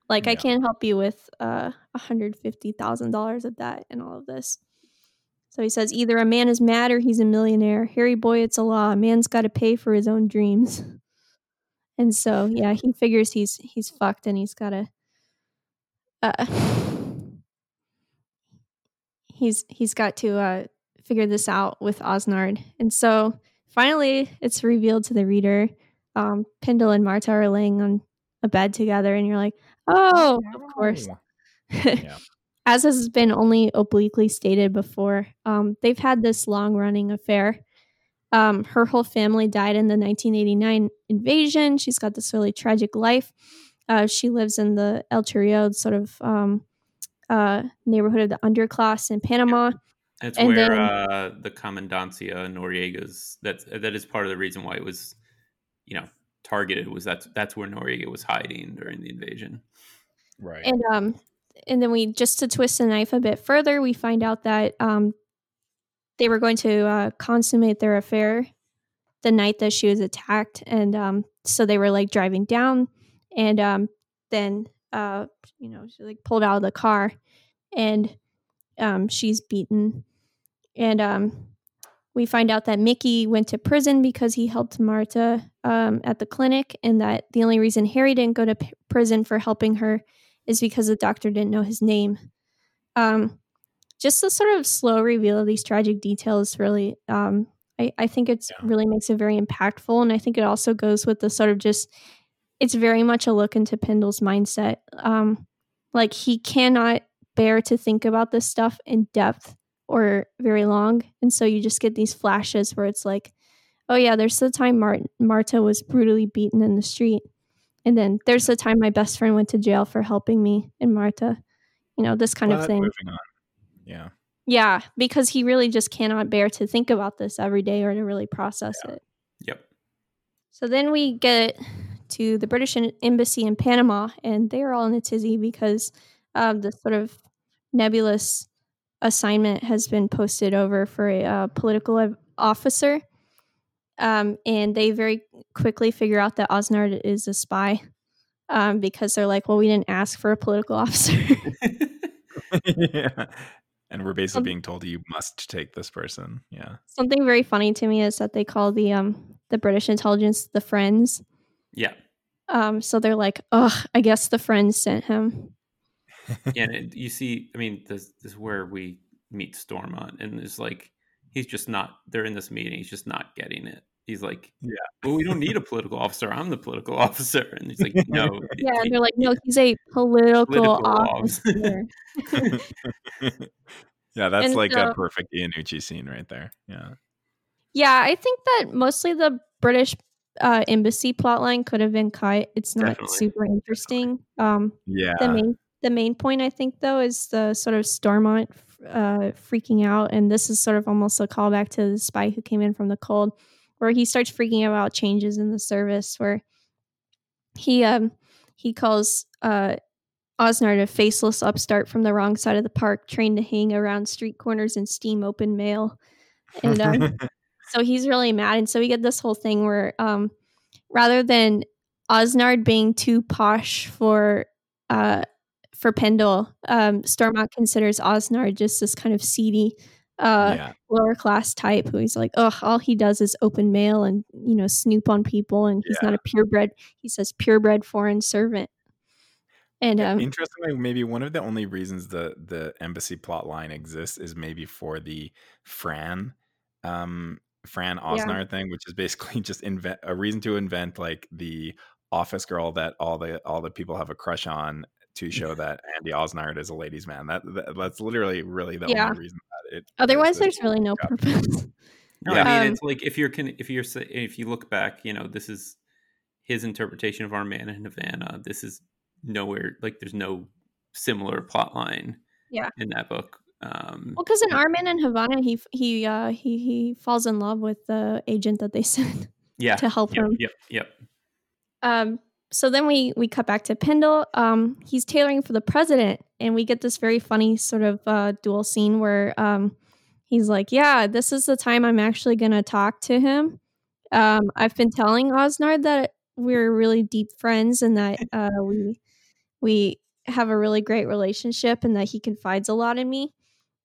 [SPEAKER 6] Like, I can't help you with uh $150,000 of that and all of this." So he says, "Either a man is mad or he's a millionaire. Harry boy, it's a law. A man's got to pay for his own dreams." And so, yeah, he figures he's he's fucked and he's got to uh he's he's got to uh figure this out with Osnard. And so finally it's revealed to the reader. Um Pendel and Marta are laying on a bed together and you're like, "Oh, of course."
[SPEAKER 4] Yeah.
[SPEAKER 6] As has been only obliquely stated before, um, they've had this long running affair. Um, her whole family died in the 1989 invasion. She's got this really tragic life. Uh, she lives in the El Chorrillo sort of um, uh, neighborhood of the underclass in Panama.
[SPEAKER 5] It's
[SPEAKER 6] And
[SPEAKER 5] where
[SPEAKER 6] then-
[SPEAKER 5] uh, the Comandancia Noriega's. That's that is part of the reason why it was, you know, targeted. Was that's that's where Noriega was hiding during the invasion.
[SPEAKER 4] Right.
[SPEAKER 6] And um, and then we just to twist the knife a bit further, we find out that um, they were going to uh, consummate their affair the night that she was attacked, and um, so they were like driving down, and um, then uh, you know, she like pulled out of the car, and um, she's beaten, and um, we find out that Mickey went to prison because he helped Marta um, at the clinic, and that the only reason Harry didn't go to p- prison for helping her is because the doctor didn't know his name. Um, just the sort of slow reveal of these tragic details really, um, I, I think it's
[SPEAKER 4] Yeah.
[SPEAKER 6] really makes it very impactful, and I think it also goes with the sort of just, it's very much a look into Pendel's mindset. Um, like he cannot bear to think about this stuff in depth or very long, and so you just get these flashes where it's like, oh yeah, there's the time Mar- Marta was brutally beaten in the street. And then there's the time my best friend went to jail for helping me and Marta. You know, this kind of thing.
[SPEAKER 4] Yeah.
[SPEAKER 6] Yeah, because he really just cannot bear to think about this every day or to really process it.
[SPEAKER 5] Yep.
[SPEAKER 6] So then we get to the British embassy in Panama, and they are all in a tizzy because of the sort of nebulous assignment has been posted over for a uh, political officer. Um, and they very quickly figure out that Osnard is a spy um, because they're like, well, we didn't ask for a political officer.
[SPEAKER 4] yeah. And we're basically
[SPEAKER 6] Um,
[SPEAKER 4] being told you must take this person. Yeah.
[SPEAKER 6] Something very funny to me is that they call the um, the British intelligence the Friends.
[SPEAKER 5] yeah.
[SPEAKER 6] Um, so they're like, oh, I guess the Friends sent him.
[SPEAKER 5] Yeah, and it- you see, I mean, this, this is where we meet Stormont, and it's like he's just not. They're in this meeting. He's just not getting it, he's like,
[SPEAKER 4] Yeah.
[SPEAKER 5] well, we don't need a political officer. I'm the political officer. And he's like, no.
[SPEAKER 6] Yeah, and they're like, no, he's a political,
[SPEAKER 5] Political
[SPEAKER 6] officer.
[SPEAKER 4] yeah, that's
[SPEAKER 6] And
[SPEAKER 4] like
[SPEAKER 6] so-
[SPEAKER 4] a perfect Iannucci scene right there. Yeah.
[SPEAKER 6] yeah, I think that mostly the British uh, embassy plotline could have been cut. It's not
[SPEAKER 5] Definitely.
[SPEAKER 6] super interesting. Um,
[SPEAKER 4] Yeah.
[SPEAKER 6] the main the main point I think though is the sort of Stormont uh, freaking out, and this is sort of almost a callback to the spy who came in from the cold, where he starts freaking out about changes in the service, where he um he calls uh Osnard a faceless upstart from the wrong side of the park, trained to hang around street corners and steam open mail, and um, so he's really mad. And so we get this whole thing where um rather than osnard being too posh for uh for pendel um stormont considers Osnard just this kind of seedy uh
[SPEAKER 4] yeah.
[SPEAKER 6] lower class type who he's like oh all he does is open mail and you know snoop on people and he's not a purebred he says purebred foreign servant. And um
[SPEAKER 4] Interestingly, maybe one of the only reasons the the embassy plot line exists is maybe for the Fran, um, Fran Osnard thing, which is basically just invent a reason to invent like the office girl that all the all the people have a crush on to show that Andy Osnard is a ladies' man. That, that that's literally really the
[SPEAKER 6] Yeah.
[SPEAKER 4] only reason that it.
[SPEAKER 6] otherwise there's really no
[SPEAKER 4] Yeah.
[SPEAKER 6] purpose
[SPEAKER 5] No,
[SPEAKER 4] Yeah.
[SPEAKER 5] I mean
[SPEAKER 6] Um,
[SPEAKER 5] it's like if you're con- if you're if you look back, you know, this is his interpretation of Our Man in Havana. This is nowhere like there's no similar plot line
[SPEAKER 6] Yeah.
[SPEAKER 5] in that book. Um
[SPEAKER 6] Well, because in Our Man in Havana, he he uh, he he falls in love with the agent that they sent
[SPEAKER 5] yeah.
[SPEAKER 6] to help
[SPEAKER 5] Yep,
[SPEAKER 6] him.
[SPEAKER 5] yep, yep.
[SPEAKER 6] Um, so then we we cut back to Pendel. Um, he's tailoring for the president, and we get this very funny sort of uh, dual scene where um, he's like, "Yeah, this is the time I'm actually gonna talk to him. Um, I've been telling Osnard that we're really deep friends and that uh, we we have a really great relationship and that he confides a lot in me."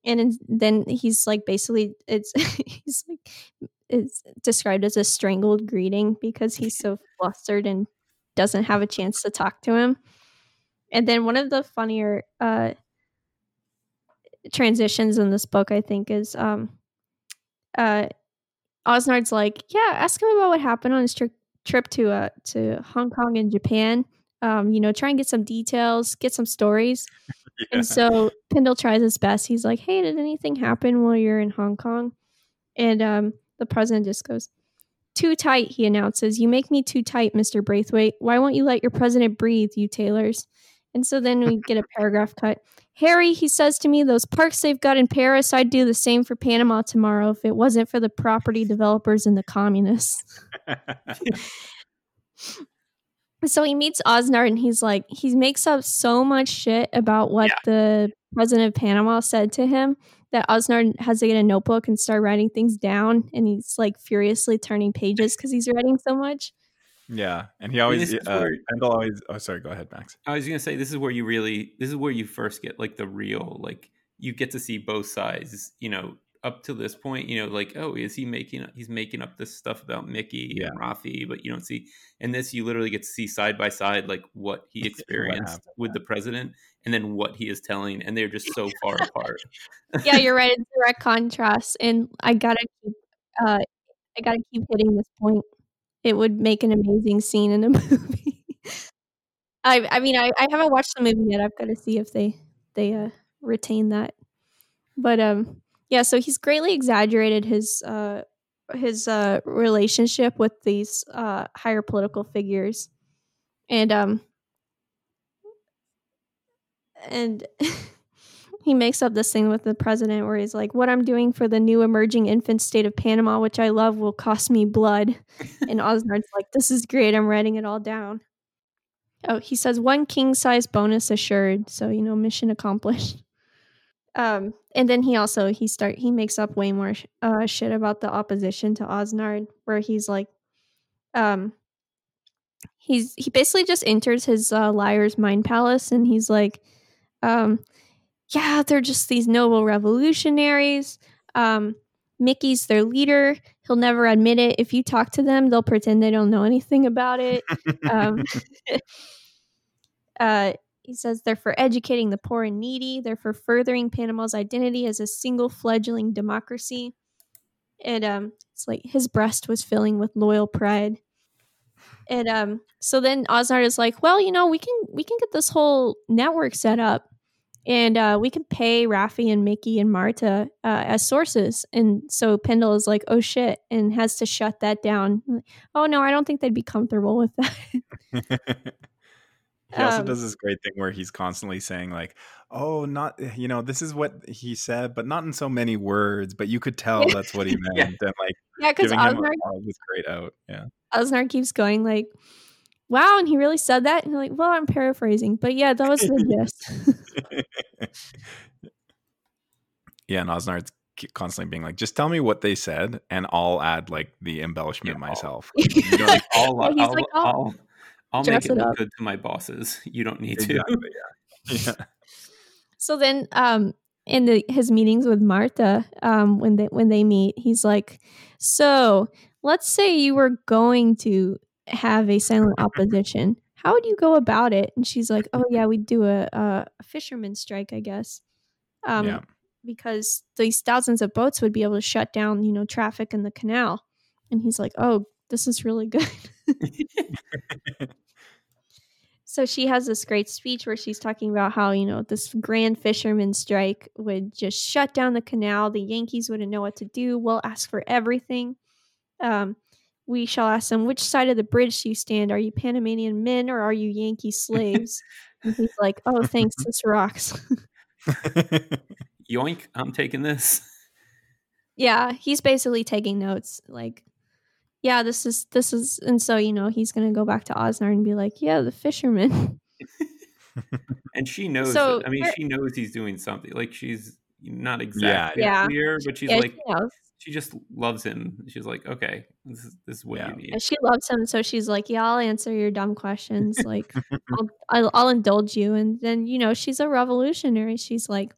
[SPEAKER 6] And then he's like, basically, it's he's like, it's described as a strangled greeting because he's so flustered and doesn't have a chance to talk to him. And then one of the funnier uh, transitions in this book, I think, is um, uh, Osnard's like, "Yeah, ask him about what happened on his tri- trip to uh, to Hong Kong and Japan. Um, you know, try and get some details, get some stories." And so Pendel tries his best. He's like, "Hey, did anything happen while you're in Hong Kong?" And um, the president just goes, "Too tight," he announces. "You make me too tight, Mister Braithwaite. Why won't you let your president breathe, you tailors?" And so then we get a paragraph cut. Harry, he says to me, those parks they've got in Paris, I'd do the same for Panama tomorrow if it wasn't for the property developers and the communists. So he meets Osnard and he's like, he makes up so much shit about what
[SPEAKER 5] Yeah.
[SPEAKER 6] the president of Panama said to him that Osnard has to get a notebook and start writing things down. And he's like furiously turning pages because he's writing so much.
[SPEAKER 4] yeah, and he always
[SPEAKER 5] this is
[SPEAKER 4] uh,
[SPEAKER 5] where-
[SPEAKER 4] Pendel always. Oh, sorry. Go ahead, Max.
[SPEAKER 5] I was gonna say this is where you really this is where you first get like the real like you get to see both sides. You know, up to this point, you know, like oh, is he making he's making up this stuff about Mickey
[SPEAKER 4] Yeah.
[SPEAKER 5] and Rafi, but you don't see. And this you literally get to see side by side like what he experienced
[SPEAKER 4] happened,
[SPEAKER 5] with the president, and then what he is telling, and they're just so far apart.
[SPEAKER 6] yeah, you're right. It's direct contrast. And I gotta keep uh I gotta keep hitting this point. It would make an amazing scene in a movie. I I mean I, I haven't watched the movie yet. I've got to see if they they uh retain that. But um yeah, so he's greatly exaggerated his uh his uh relationship with these uh higher political figures. And um and he makes up this thing with the president where he's like, What I'm doing for the new emerging infant state of Panama, which I love, will cost me blood. and Osnard's like, This is great. I'm writing it all down. Oh, he says one king size bonus assured. So, you know, mission accomplished. Um, and then he also he start he makes up way more sh- uh, shit about the opposition to Osnard, where he's like, um, he's he basically just enters his uh, liar's mind palace, and he's like, um, yeah, they're just these noble revolutionaries. Um, Mickey's their leader. He'll never admit it. If you talk to them, they'll pretend they don't know anything about it. um, uh, he says they're for educating the poor and needy. They're for furthering Panama's identity as a single fledgling democracy. and um, it's like his breast was filling with loyal pride. And um, so then Osnard is like, well, you know, we can we can get this whole network set up, and uh, we can pay Raffi and Mickey and Marta uh, as sources. And so Pendel is like, oh shit, and has to shut that down. Like, oh no, I don't think they'd be comfortable with that.
[SPEAKER 4] he also
[SPEAKER 6] Um,
[SPEAKER 4] does this great thing where he's constantly saying like oh not you know this is what he said but not in so many words but you could tell that's what he meant
[SPEAKER 5] Yeah.
[SPEAKER 4] and like
[SPEAKER 6] yeah, because Osnard
[SPEAKER 4] all this great out yeah
[SPEAKER 6] Osnard keeps going like, "Wow," and he really said that. And like, "Well, I'm paraphrasing, but yeah, that was the gist."
[SPEAKER 4] yeah and osnard's constantly being like just tell me what they said and i'll add like the embellishment
[SPEAKER 5] Yeah, I'll-
[SPEAKER 4] myself
[SPEAKER 5] don't, like, I'll,
[SPEAKER 6] Yeah, he's
[SPEAKER 5] I'll,
[SPEAKER 6] like, "I'll
[SPEAKER 5] I'll, I'll
[SPEAKER 6] dress
[SPEAKER 5] make it
[SPEAKER 6] it
[SPEAKER 5] look
[SPEAKER 6] up."
[SPEAKER 5] good to my bosses. You don't need to.
[SPEAKER 4] exactly yeah yeah
[SPEAKER 6] so then, um, in the his meetings with Martha, um, when they when they meet, he's like, "So let's say you were going to have a silent opposition. How would you go about it?" And she's like, "Oh yeah, we'd do a a, a fisherman strike, I guess." Um,
[SPEAKER 4] Yeah.
[SPEAKER 6] because these thousands of boats would be able to shut down, you know, traffic in the canal. And he's like, "Oh, this is really good." so she has this great speech where she's talking about how, you know, this grand fisherman strike would just shut down the canal. The Yankees wouldn't know what to do. We'll ask for everything. Um, we shall ask them, which side of the bridge do you stand? Are you Panamanian men or are you Yankee slaves? and he's like, oh, thanks, this rocks.
[SPEAKER 5] Yoink! I'm taking this.
[SPEAKER 6] yeah, he's basically taking notes. Like, yeah, this is this is, and so you know he's gonna go back to Osnard and be like, yeah, the fisherman.
[SPEAKER 5] And she knows.
[SPEAKER 6] So,
[SPEAKER 5] it. I mean,
[SPEAKER 6] there-
[SPEAKER 5] she knows he's doing something. Like she's not exactly
[SPEAKER 6] Yeah.
[SPEAKER 5] clear, but she's
[SPEAKER 6] yeah,
[SPEAKER 5] like,
[SPEAKER 6] she
[SPEAKER 5] she just loves him. She's like, okay, this is this is what
[SPEAKER 4] Yeah.
[SPEAKER 5] you need.
[SPEAKER 6] And she loves him, so she's like, "Yeah, I'll answer your dumb questions. Like, I'll, I'll, I'll indulge you." And then, you know, she's a revolutionary. She's like,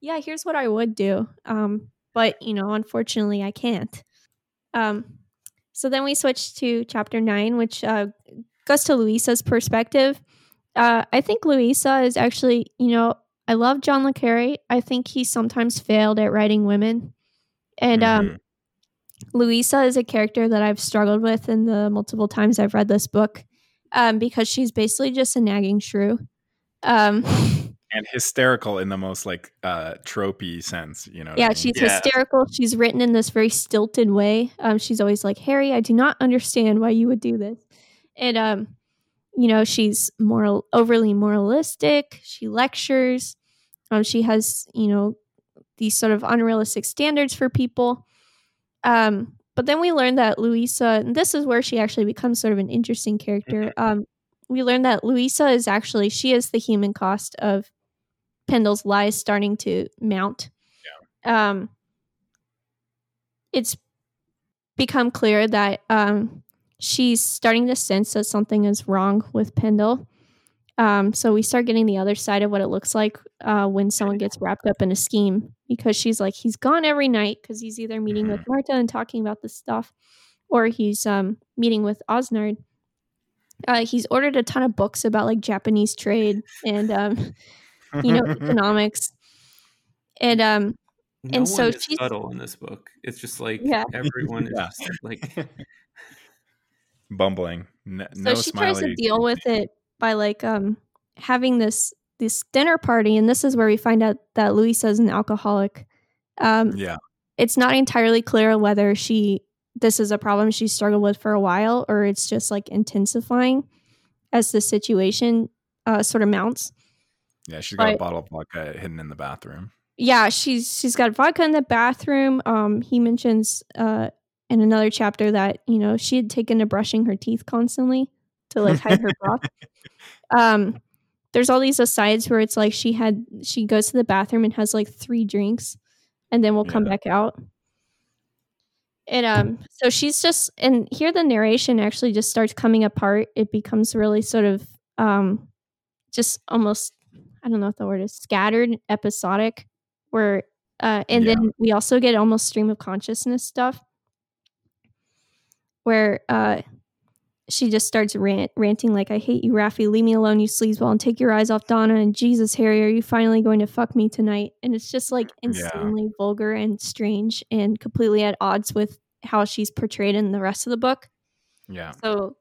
[SPEAKER 6] "Yeah, here's what I would do, um, but you know, unfortunately, I can't." Um, so then we switch to chapter nine, which uh, goes to Louisa's perspective. Uh, I think Louisa is actually, you know, I love John le Carre. I think he sometimes failed at writing women, and um,
[SPEAKER 4] Mhm.
[SPEAKER 6] Louisa is a character that I've struggled with in the multiple times I've read this book um, because she's basically just a nagging shrew. Um,
[SPEAKER 4] and hysterical in the most like uh tropey sense you know what I
[SPEAKER 6] yeah,
[SPEAKER 4] mean?
[SPEAKER 6] she's
[SPEAKER 5] Yeah.
[SPEAKER 6] hysterical. She's written in this very stilted way. Um, she's always like, Harry, I do not understand why you would do this. And, um, you know, she's moral, overly moralistic. She lectures. Um, she has, you know, these sort of unrealistic standards for people. Um, but then we learn that Louisa, and this is where she actually becomes sort of an interesting character. Um, we learn that Louisa is actually she is the human cost of Pendel's lies starting to mount. Um, it's become clear that um, she's starting to sense that something is wrong with Pendel. Um, so we start getting the other side of what it looks like uh, when someone gets wrapped up in a scheme because she's like he's gone every night because he's either meeting with Marta and talking about this stuff, or he's um, meeting with Osnard. Uh, he's ordered a ton of books about like Japanese trade and um, you know economics, and um,
[SPEAKER 5] No
[SPEAKER 6] and so she's-
[SPEAKER 5] subtle in this book. It's just like
[SPEAKER 6] Yeah.
[SPEAKER 5] everyone is
[SPEAKER 4] Yeah.
[SPEAKER 5] just like
[SPEAKER 4] bumbling N-
[SPEAKER 6] so
[SPEAKER 4] no
[SPEAKER 6] she tries to deal with it by like um having this this dinner party and this is where we find out that Louisa is an alcoholic um
[SPEAKER 4] yeah
[SPEAKER 6] it's not entirely clear whether she this is a problem she struggled with for a while or it's just like intensifying as the situation uh sort of mounts
[SPEAKER 4] yeah she's got a bottle of vodka hidden in the bathroom.
[SPEAKER 6] Yeah she's she's got vodka in the bathroom um he mentions uh in another chapter that you know she had taken to brushing her teeth constantly to like hide her broth. Um there's all these asides where it's like she had she goes to the bathroom and has like three drinks and then we'll come back out. And um so she's just and here the narration actually just starts coming apart. It becomes really sort of um just almost i don't know what the word is scattered episodic where uh and
[SPEAKER 4] Yeah.
[SPEAKER 6] then we also get almost stream of consciousness stuff where uh she just starts rant, ranting like, "I hate you, Raffi. Leave me alone, you sleazeball, and take your eyes off Donna." And Jesus, Harry, are you finally going to fuck me tonight? And it's just like insanely vulgar and strange and completely at odds with how she's portrayed in the rest of the book.
[SPEAKER 4] Yeah.
[SPEAKER 6] So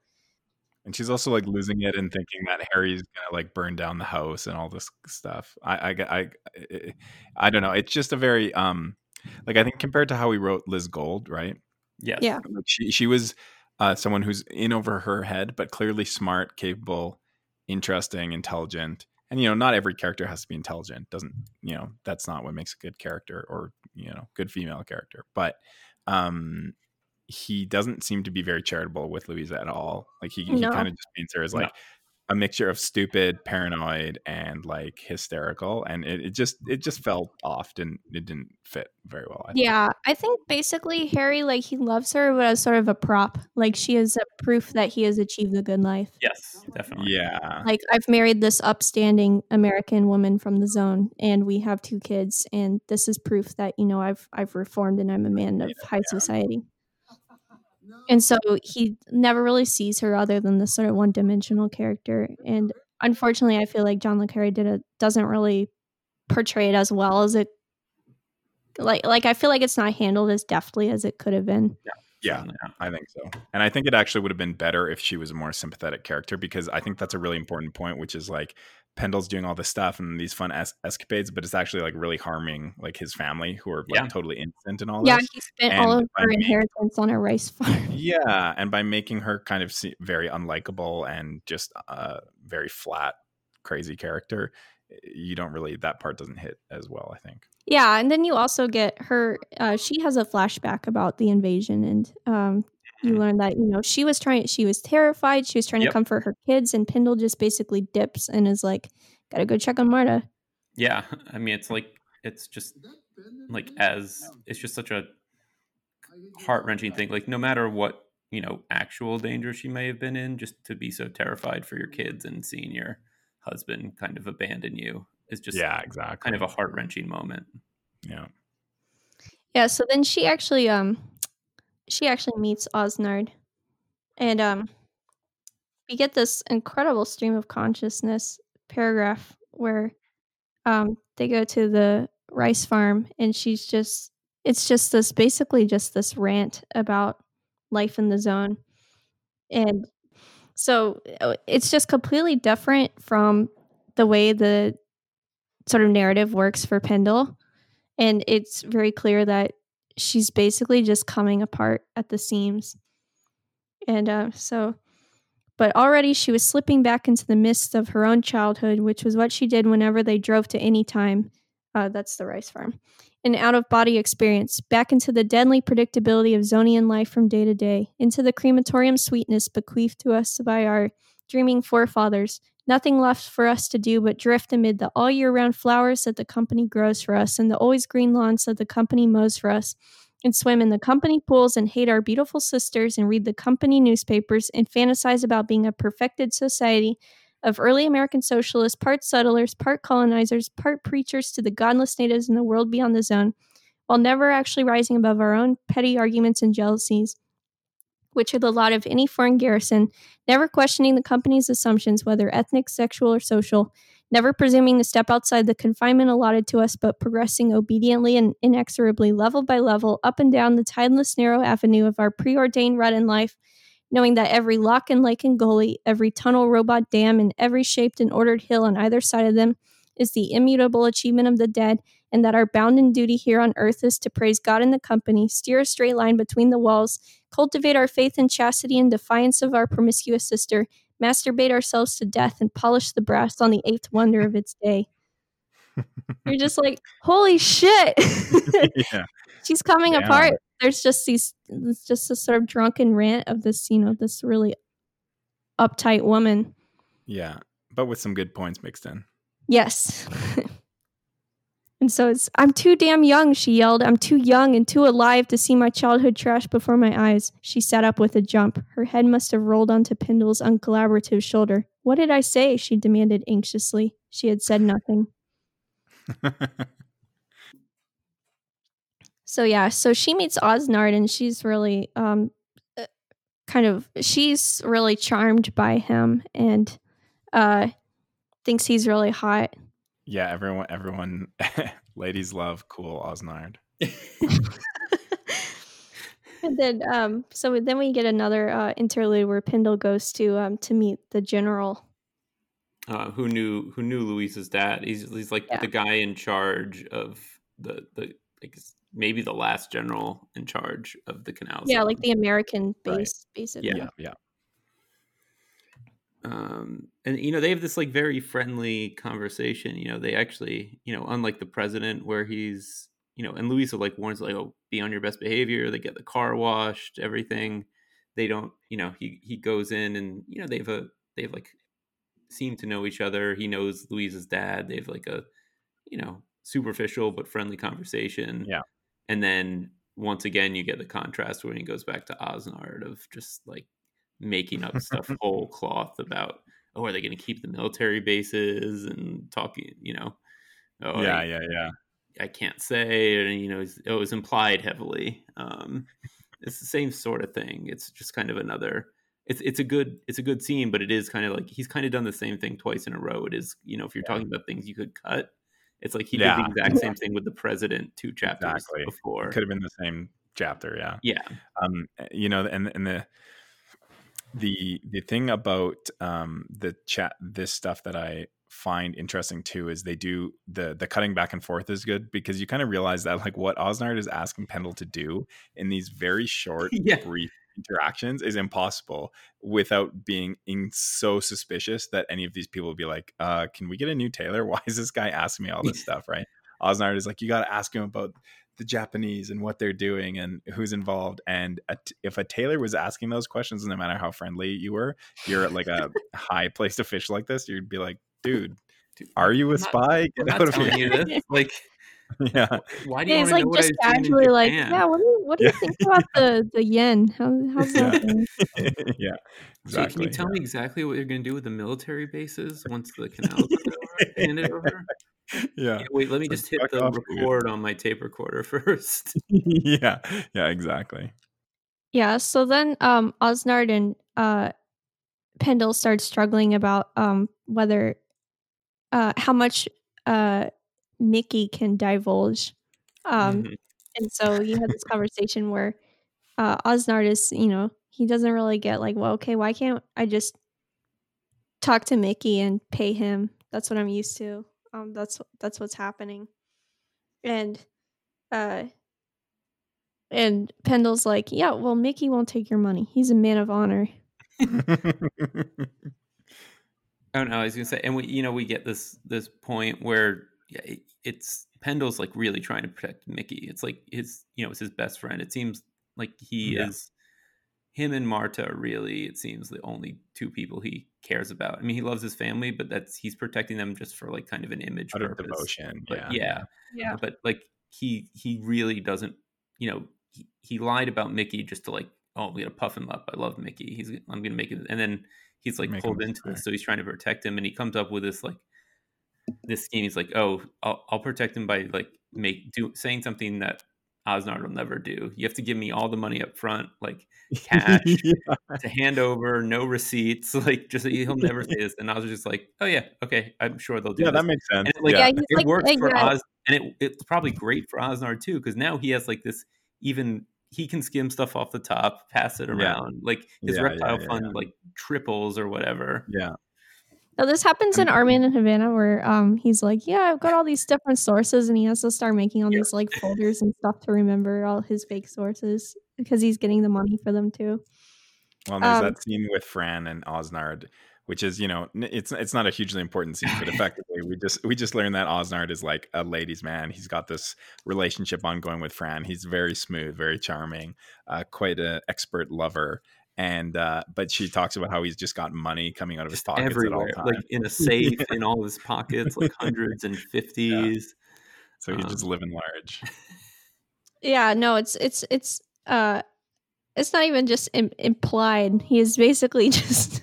[SPEAKER 4] And she's also like losing it and thinking that Harry's gonna like burn down the house and all this stuff. I, I, I, I, I don't know. It's just a very um, like I think compared to how we wrote Liz Gold, right?
[SPEAKER 5] Yes.
[SPEAKER 6] Yeah.
[SPEAKER 4] Like she she was uh, someone who's in over her head, but clearly smart, capable, interesting, intelligent. And you know, not every character has to be intelligent. Doesn't you know? That's not what makes a good character or you know, good female character. But um, he doesn't seem to be very charitable with Louisa at all. Like he, he kind of just paints her as
[SPEAKER 5] No.
[SPEAKER 4] like a mixture of stupid, paranoid, and like hysterical, and it, it just it just felt off and it didn't fit very well. I think.
[SPEAKER 6] yeah, I think basically Harry like he loves her, but as sort of a prop. Like she is a proof that he has achieved the good life.
[SPEAKER 5] Yes. Definitely.
[SPEAKER 4] yeah,
[SPEAKER 6] Like I've married this upstanding American woman from the zone, and we have two kids, and this is proof that you know I've I've reformed and I'm a man of high society. And so he never really sees her other than this sort of one dimensional character. And unfortunately, I feel like John le Carre did it doesn't really portray it as well as it. Like, like I feel like it's not handled as deftly as it could have been.
[SPEAKER 4] Yeah, yeah. I think so. And I think it actually would have been better if she was a more sympathetic character because I think that's a really important point, which is like Pendel's doing all this stuff and these fun es- escapades, but it's actually like really harming like his family who are like
[SPEAKER 5] Yeah.
[SPEAKER 4] totally innocent and all
[SPEAKER 6] Yeah,
[SPEAKER 4] this.
[SPEAKER 6] he spent all
[SPEAKER 4] And
[SPEAKER 6] of
[SPEAKER 4] by
[SPEAKER 6] her
[SPEAKER 4] making-
[SPEAKER 6] inheritance on a rice farm.
[SPEAKER 4] Yeah, and by making her kind of se- very unlikable and just a very flat, crazy character, you don't really that part doesn't hit as well. I think.
[SPEAKER 6] Yeah, and then you also get her. Uh, she has a flashback about the invasion, and um, you learn that you know she was trying. She was terrified. She was trying
[SPEAKER 5] Yep.
[SPEAKER 6] to comfort her kids, and Pendel just basically dips and is like, "Gotta go check on Marta."
[SPEAKER 5] Yeah. I mean, it's like it's just like as it's just such a heart wrenching thing. Like no matter what you know actual danger she may have been in, just to be so terrified for your kids and seeing your husband kind of abandon you is just
[SPEAKER 4] yeah, exactly.
[SPEAKER 5] kind of a heart wrenching moment.
[SPEAKER 4] yeah.
[SPEAKER 6] Yeah. So then she actually, um, she actually meets Osnard, and um, we get this incredible stream of consciousness paragraph where, um, they go to the rice farm, and she's just, it's just this basically just this rant about life in the zone, and so uh, it's just completely different from the way the sort of narrative works for Pendel. And it's very clear that she's basically just coming apart at the seams. And uh, so but already she was slipping back into the mists of her own childhood which was what she did whenever they drove to any time uh, that's the rice farm an out of body experience back into the deadly predictability of zonian life from day to day into the crematorium sweetness bequeathed to us by our dreaming forefathers Nothing left for us to do but drift amid the all year round flowers that the company grows for us and the always green lawns that the company mows for us, and swim in the company pools and hate our beautiful sisters and read the company newspapers and fantasize about being a perfected society of early American socialists, part settlers, part colonizers, part preachers to the godless natives in the world beyond the zone, while never actually rising above our own petty arguments and jealousies which are the lot of any foreign garrison, never questioning the company's assumptions, whether ethnic, sexual, or social, never presuming to step outside the confinement allotted to us, but progressing obediently and inexorably, level by level, up and down the tideless narrow avenue of our preordained rut in life, knowing that every lock and lake and gully, every tunnel, robot, dam, and every shaped and ordered hill on either side of them is the immutable achievement of the dead, and that our bounden duty here on earth is to praise God in the company, steer a straight line between the walls, cultivate our faith and chastity in defiance of our promiscuous sister, masturbate ourselves to death, and polish the brass on the eighth wonder of its day. You're just like, holy shit!
[SPEAKER 4] yeah.
[SPEAKER 6] She's coming
[SPEAKER 4] Yeah.
[SPEAKER 6] apart. There's just these, it's just a sort of drunken rant of this, you know, this really uptight woman.
[SPEAKER 4] Yeah. But with some good points mixed in.
[SPEAKER 6] Yes. And so it's, I'm too damn young, she yelled. I'm too young and too alive to see my childhood trash before my eyes. She sat up with a jump. Her head must have rolled onto Pendel's uncollaborative shoulder. What did I say? she demanded anxiously. She had said nothing. So yeah, so she meets Osnard and she's really um uh, kind of she's really charmed by him and uh thinks he's really hot.
[SPEAKER 4] Yeah, everyone, everyone, ladies love cool Osnard.
[SPEAKER 6] and then um so then we get another uh interlude where Pendel goes to um to meet the general.
[SPEAKER 5] Uh, who knew who knew Louise's dad? He's he's like
[SPEAKER 6] Yeah.
[SPEAKER 5] the guy in charge of the the like maybe the last general in charge of the canal.
[SPEAKER 6] Yeah,
[SPEAKER 5] zone.
[SPEAKER 6] like the American
[SPEAKER 4] Right.
[SPEAKER 6] base basically.
[SPEAKER 5] Yeah.
[SPEAKER 4] yeah.
[SPEAKER 5] Um and you know they have this like very friendly conversation you know they actually you know unlike the president where he's you know and louisa like warns like oh be on your best behavior they get the car washed everything they don't you know he he goes in and you know they've a they've like seem to know each other he knows louisa's dad they've like a you know superficial but friendly conversation
[SPEAKER 4] Yeah.
[SPEAKER 5] and then once again you get the contrast when he goes back to osnard of just like making up stuff whole cloth about oh are they going to keep the military bases and talking you know oh
[SPEAKER 4] yeah,
[SPEAKER 5] I,
[SPEAKER 4] yeah, yeah.
[SPEAKER 5] I can't say and you know it was implied heavily um it's the same sort of thing it's just kind of another it's it's a good it's a good scene but it is kind of like he's kind of done the same thing twice in a row it is you know if you're
[SPEAKER 4] Yeah.
[SPEAKER 5] talking about things you could cut it's like he
[SPEAKER 4] Yeah.
[SPEAKER 5] did the exact same thing with the president two chapters
[SPEAKER 4] Exactly.
[SPEAKER 5] before
[SPEAKER 4] It could have been the same chapter. Yeah.
[SPEAKER 5] yeah
[SPEAKER 4] um you know and and the the the thing about um the chat this stuff that i find interesting too is they do the the cutting back and forth is good because you kind of realize that like what osnard is asking pendel to do in these very short
[SPEAKER 5] Yeah.
[SPEAKER 4] brief interactions is impossible without being in so suspicious that any of these people will be like uh can we get a new tailor? Why is this guy asking me all this stuff? Right? Osnard is like you got to ask him about the Japanese and what they're doing and who's involved. And a t- if a tailor was asking those questions, no matter how friendly you were, you're at like a high place to fish like this, you'd be like, dude,
[SPEAKER 5] Dude,
[SPEAKER 4] are you a
[SPEAKER 5] I'm not-
[SPEAKER 4] spy? Get out of here.
[SPEAKER 5] you this like
[SPEAKER 4] yeah.
[SPEAKER 5] why do you
[SPEAKER 6] Yeah,
[SPEAKER 5] want
[SPEAKER 6] he's
[SPEAKER 5] to
[SPEAKER 6] like
[SPEAKER 5] know
[SPEAKER 6] just
[SPEAKER 5] was doing in
[SPEAKER 6] casually like, yeah, what do you what do you
[SPEAKER 4] Yeah.
[SPEAKER 6] think about the the yen? How how's
[SPEAKER 4] Yeah.
[SPEAKER 6] that? going?"
[SPEAKER 4] yeah.
[SPEAKER 5] So can you tell
[SPEAKER 4] yeah.
[SPEAKER 5] me exactly what you're going to do with the military bases once the canal is handed over?
[SPEAKER 4] Yeah.
[SPEAKER 5] Yeah, wait, let me
[SPEAKER 4] So
[SPEAKER 5] just hit the
[SPEAKER 4] off, dude.
[SPEAKER 5] record on my tape recorder first.
[SPEAKER 4] yeah. Yeah. Exactly.
[SPEAKER 6] Yeah, so then um Osnard and uh Pendel start struggling about um whether uh how much uh Mickey can divulge. Um
[SPEAKER 5] Mhm.
[SPEAKER 6] and so you have this conversation where uh Osnard is, you know, he doesn't really get like, well, okay, why can't I just talk to Mickey and pay him? That's what I'm used to. Um that's that's what's happening. And uh and Pendel's like, yeah, well, Mickey won't take your money. He's a man of honor.
[SPEAKER 5] Oh no, I was gonna say, and we, you know, we get this this point where yeah, it's Pendel's like really trying to protect Mickey. It's like his, you know, it's his best friend. It seems like he
[SPEAKER 4] Yeah.
[SPEAKER 5] is. Him and Marta are really, it seems, the only two people he cares about. I mean, he loves his family, but that's he's protecting them just for like kind of an image
[SPEAKER 4] Out of
[SPEAKER 5] purpose.
[SPEAKER 4] devotion.
[SPEAKER 5] But
[SPEAKER 4] Yeah.
[SPEAKER 5] yeah,
[SPEAKER 6] Yeah.
[SPEAKER 5] but like he he really doesn't you know he, he lied about mickey just to like oh i'm gonna puff him up i love mickey he's i'm gonna make it and then he's like
[SPEAKER 4] Make
[SPEAKER 5] pulled into this so he's trying to protect him and he comes up with this like this scheme he's like oh i'll, I'll protect him by like make do saying something that osnard will never do you have to give me all the money up front like cash
[SPEAKER 4] Yeah.
[SPEAKER 5] to hand over no receipts like just he'll never say this and i was just like oh yeah okay i'm sure they'll do
[SPEAKER 4] Yeah,
[SPEAKER 5] this
[SPEAKER 4] that makes sense.
[SPEAKER 5] and it, like
[SPEAKER 4] yeah.
[SPEAKER 6] Yeah,
[SPEAKER 5] it
[SPEAKER 6] like,
[SPEAKER 5] works
[SPEAKER 6] "Hey,
[SPEAKER 5] for
[SPEAKER 6] guys."
[SPEAKER 5] Oz, and it, it's probably great for Osnard too because now he has like this even he can skim stuff off the top, pass it
[SPEAKER 4] Yeah.
[SPEAKER 5] around. Like his
[SPEAKER 4] Yeah, yeah,
[SPEAKER 5] reptile
[SPEAKER 4] yeah,
[SPEAKER 5] fund like triples or whatever.
[SPEAKER 4] yeah.
[SPEAKER 6] Now this happens in Our Man in Havana where um he's like, Yeah, I've got all these different sources and he has to start making all these like folders and stuff to remember all his fake sources because he's getting the money for them too.
[SPEAKER 4] Well, there's
[SPEAKER 6] Um,
[SPEAKER 4] that scene with Fran and Osnard, which is, you know, it's it's not a hugely important scene, but effectively we just we just learned that Osnard is like a ladies' man. He's got this relationship ongoing with Fran. He's very smooth, very charming, uh, quite an expert lover. And uh, but she talks about how he's just got money coming out of his
[SPEAKER 5] Just
[SPEAKER 4] pockets at all
[SPEAKER 5] everywhere,
[SPEAKER 4] times.
[SPEAKER 5] like in a safe, in all his pockets, like hundreds and fifties.
[SPEAKER 4] so he's just
[SPEAKER 5] um,
[SPEAKER 4] living large.
[SPEAKER 6] Yeah, no, it's it's it's uh it's not even just Im- implied. He is basically just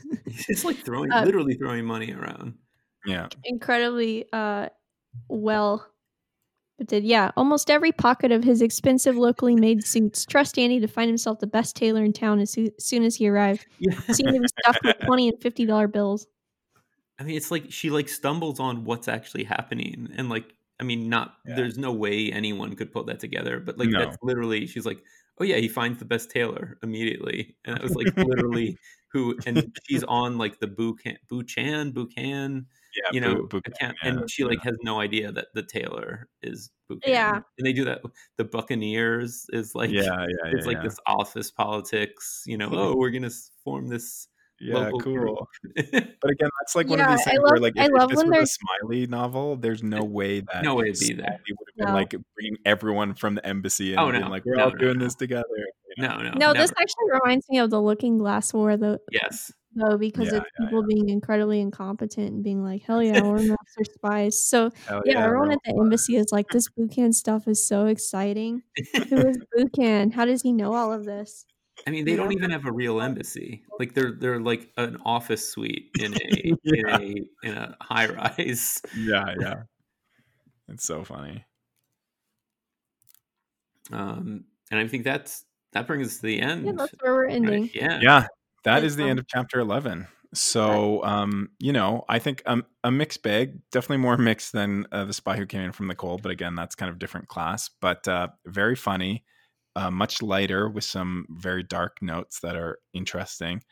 [SPEAKER 5] it's like throwing,
[SPEAKER 6] Uh,
[SPEAKER 5] literally throwing money around.
[SPEAKER 4] Yeah.
[SPEAKER 6] incredibly uh well But did yeah, almost every pocket of his expensive locally made suits trust Andy to find himself the best tailor in town as soo- soon as he arrived.
[SPEAKER 5] Yeah.
[SPEAKER 6] Seemed to be stuffed with twenty and fifty dollar bills.
[SPEAKER 5] I mean, it's like she like stumbles on what's actually happening, and like, I mean, not
[SPEAKER 4] Yeah.
[SPEAKER 5] there's no way anyone could put that together, but like
[SPEAKER 4] No.
[SPEAKER 5] that's literally she's like, oh yeah, he finds the best tailor immediately, and it was like literally who, and she's on like the Buchan, Buchan, Buchan,
[SPEAKER 4] Yeah,
[SPEAKER 5] you know,
[SPEAKER 4] Bu- Bu-
[SPEAKER 5] account,
[SPEAKER 4] yeah,
[SPEAKER 5] and she like
[SPEAKER 4] yeah.
[SPEAKER 5] has no idea that the tailor is Buchan.
[SPEAKER 6] Yeah.
[SPEAKER 5] and they do that. The Buccaneers is like,
[SPEAKER 4] yeah, yeah, yeah.
[SPEAKER 5] it's like
[SPEAKER 4] yeah.
[SPEAKER 5] this office politics, you know. oh, we're gonna form this
[SPEAKER 4] Yeah,
[SPEAKER 5] local group.
[SPEAKER 4] cool. But again, that's like one of these
[SPEAKER 6] I
[SPEAKER 4] things where,
[SPEAKER 6] love-
[SPEAKER 4] like,
[SPEAKER 6] I
[SPEAKER 4] if,
[SPEAKER 6] love
[SPEAKER 4] if this
[SPEAKER 6] when
[SPEAKER 4] was a
[SPEAKER 6] there's-
[SPEAKER 4] Smiley novel, there's no way that
[SPEAKER 5] no way it'd be that.
[SPEAKER 4] Smiley would have been
[SPEAKER 6] No.
[SPEAKER 4] like bringing everyone from the embassy oh, and
[SPEAKER 5] Oh,
[SPEAKER 4] being
[SPEAKER 5] no.
[SPEAKER 4] like, "We're
[SPEAKER 5] No,
[SPEAKER 4] all
[SPEAKER 5] no,
[SPEAKER 4] doing
[SPEAKER 5] no.
[SPEAKER 4] this together." you know?
[SPEAKER 5] No, no,
[SPEAKER 6] No, this actually reminds me of the Looking Glass War, though,
[SPEAKER 5] yes.
[SPEAKER 6] Though because
[SPEAKER 4] Yeah,
[SPEAKER 6] it's people being incredibly incompetent and being like, "Hell yeah, we're master spies." So
[SPEAKER 4] Hell
[SPEAKER 6] yeah, everyone
[SPEAKER 4] we're
[SPEAKER 6] at the embassy is like, "This Buchan stuff is so exciting." Who is Buchan? How does he know all of this?
[SPEAKER 5] I mean, they
[SPEAKER 6] You
[SPEAKER 5] don't
[SPEAKER 6] know?
[SPEAKER 5] even have a real embassy. Like they're they're like an office suite in a
[SPEAKER 4] Yeah.
[SPEAKER 5] in a in a high rise.
[SPEAKER 4] Yeah, yeah. It's so funny.
[SPEAKER 5] Um, and I think that's that brings us to the end.
[SPEAKER 6] Yeah, that's where we're
[SPEAKER 5] right?
[SPEAKER 6] ending.
[SPEAKER 5] Yeah.
[SPEAKER 4] Yeah, that is the end of chapter 11. So, um, you know, I think um, a mixed bag, definitely more mixed than uh, the spy who came in from the cold, but again, that's kind of different class, but uh, very funny, uh, much lighter with some very dark notes that are interesting.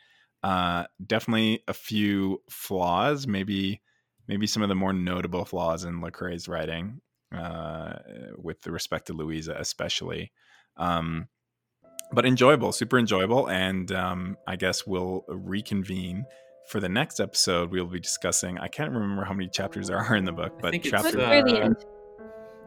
[SPEAKER 4] Uh, definitely a few flaws, maybe, maybe some of the more notable flaws in Le Carre's writing, uh, with respect to Louisa, especially. Um, but enjoyable, super enjoyable. And um, I guess we'll reconvene for the next episode. We'll be discussing. I can't remember how many chapters there are in the book,
[SPEAKER 5] I
[SPEAKER 4] but
[SPEAKER 5] think it's,
[SPEAKER 4] chapter.
[SPEAKER 5] uh.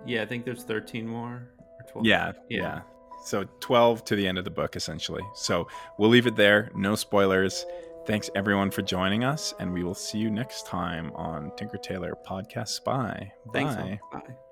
[SPEAKER 5] Yeah, I think there's 13 more or 12.
[SPEAKER 4] yeah,
[SPEAKER 5] Yeah.
[SPEAKER 4] yeah, So twelve to the end of the book, essentially. So we'll leave it there. No spoilers. Thanks everyone for joining us, and we will see you next time on Tinker Tailor Podcast Spy.
[SPEAKER 5] Thanks.
[SPEAKER 4] Bye.
[SPEAKER 5] all. Bye.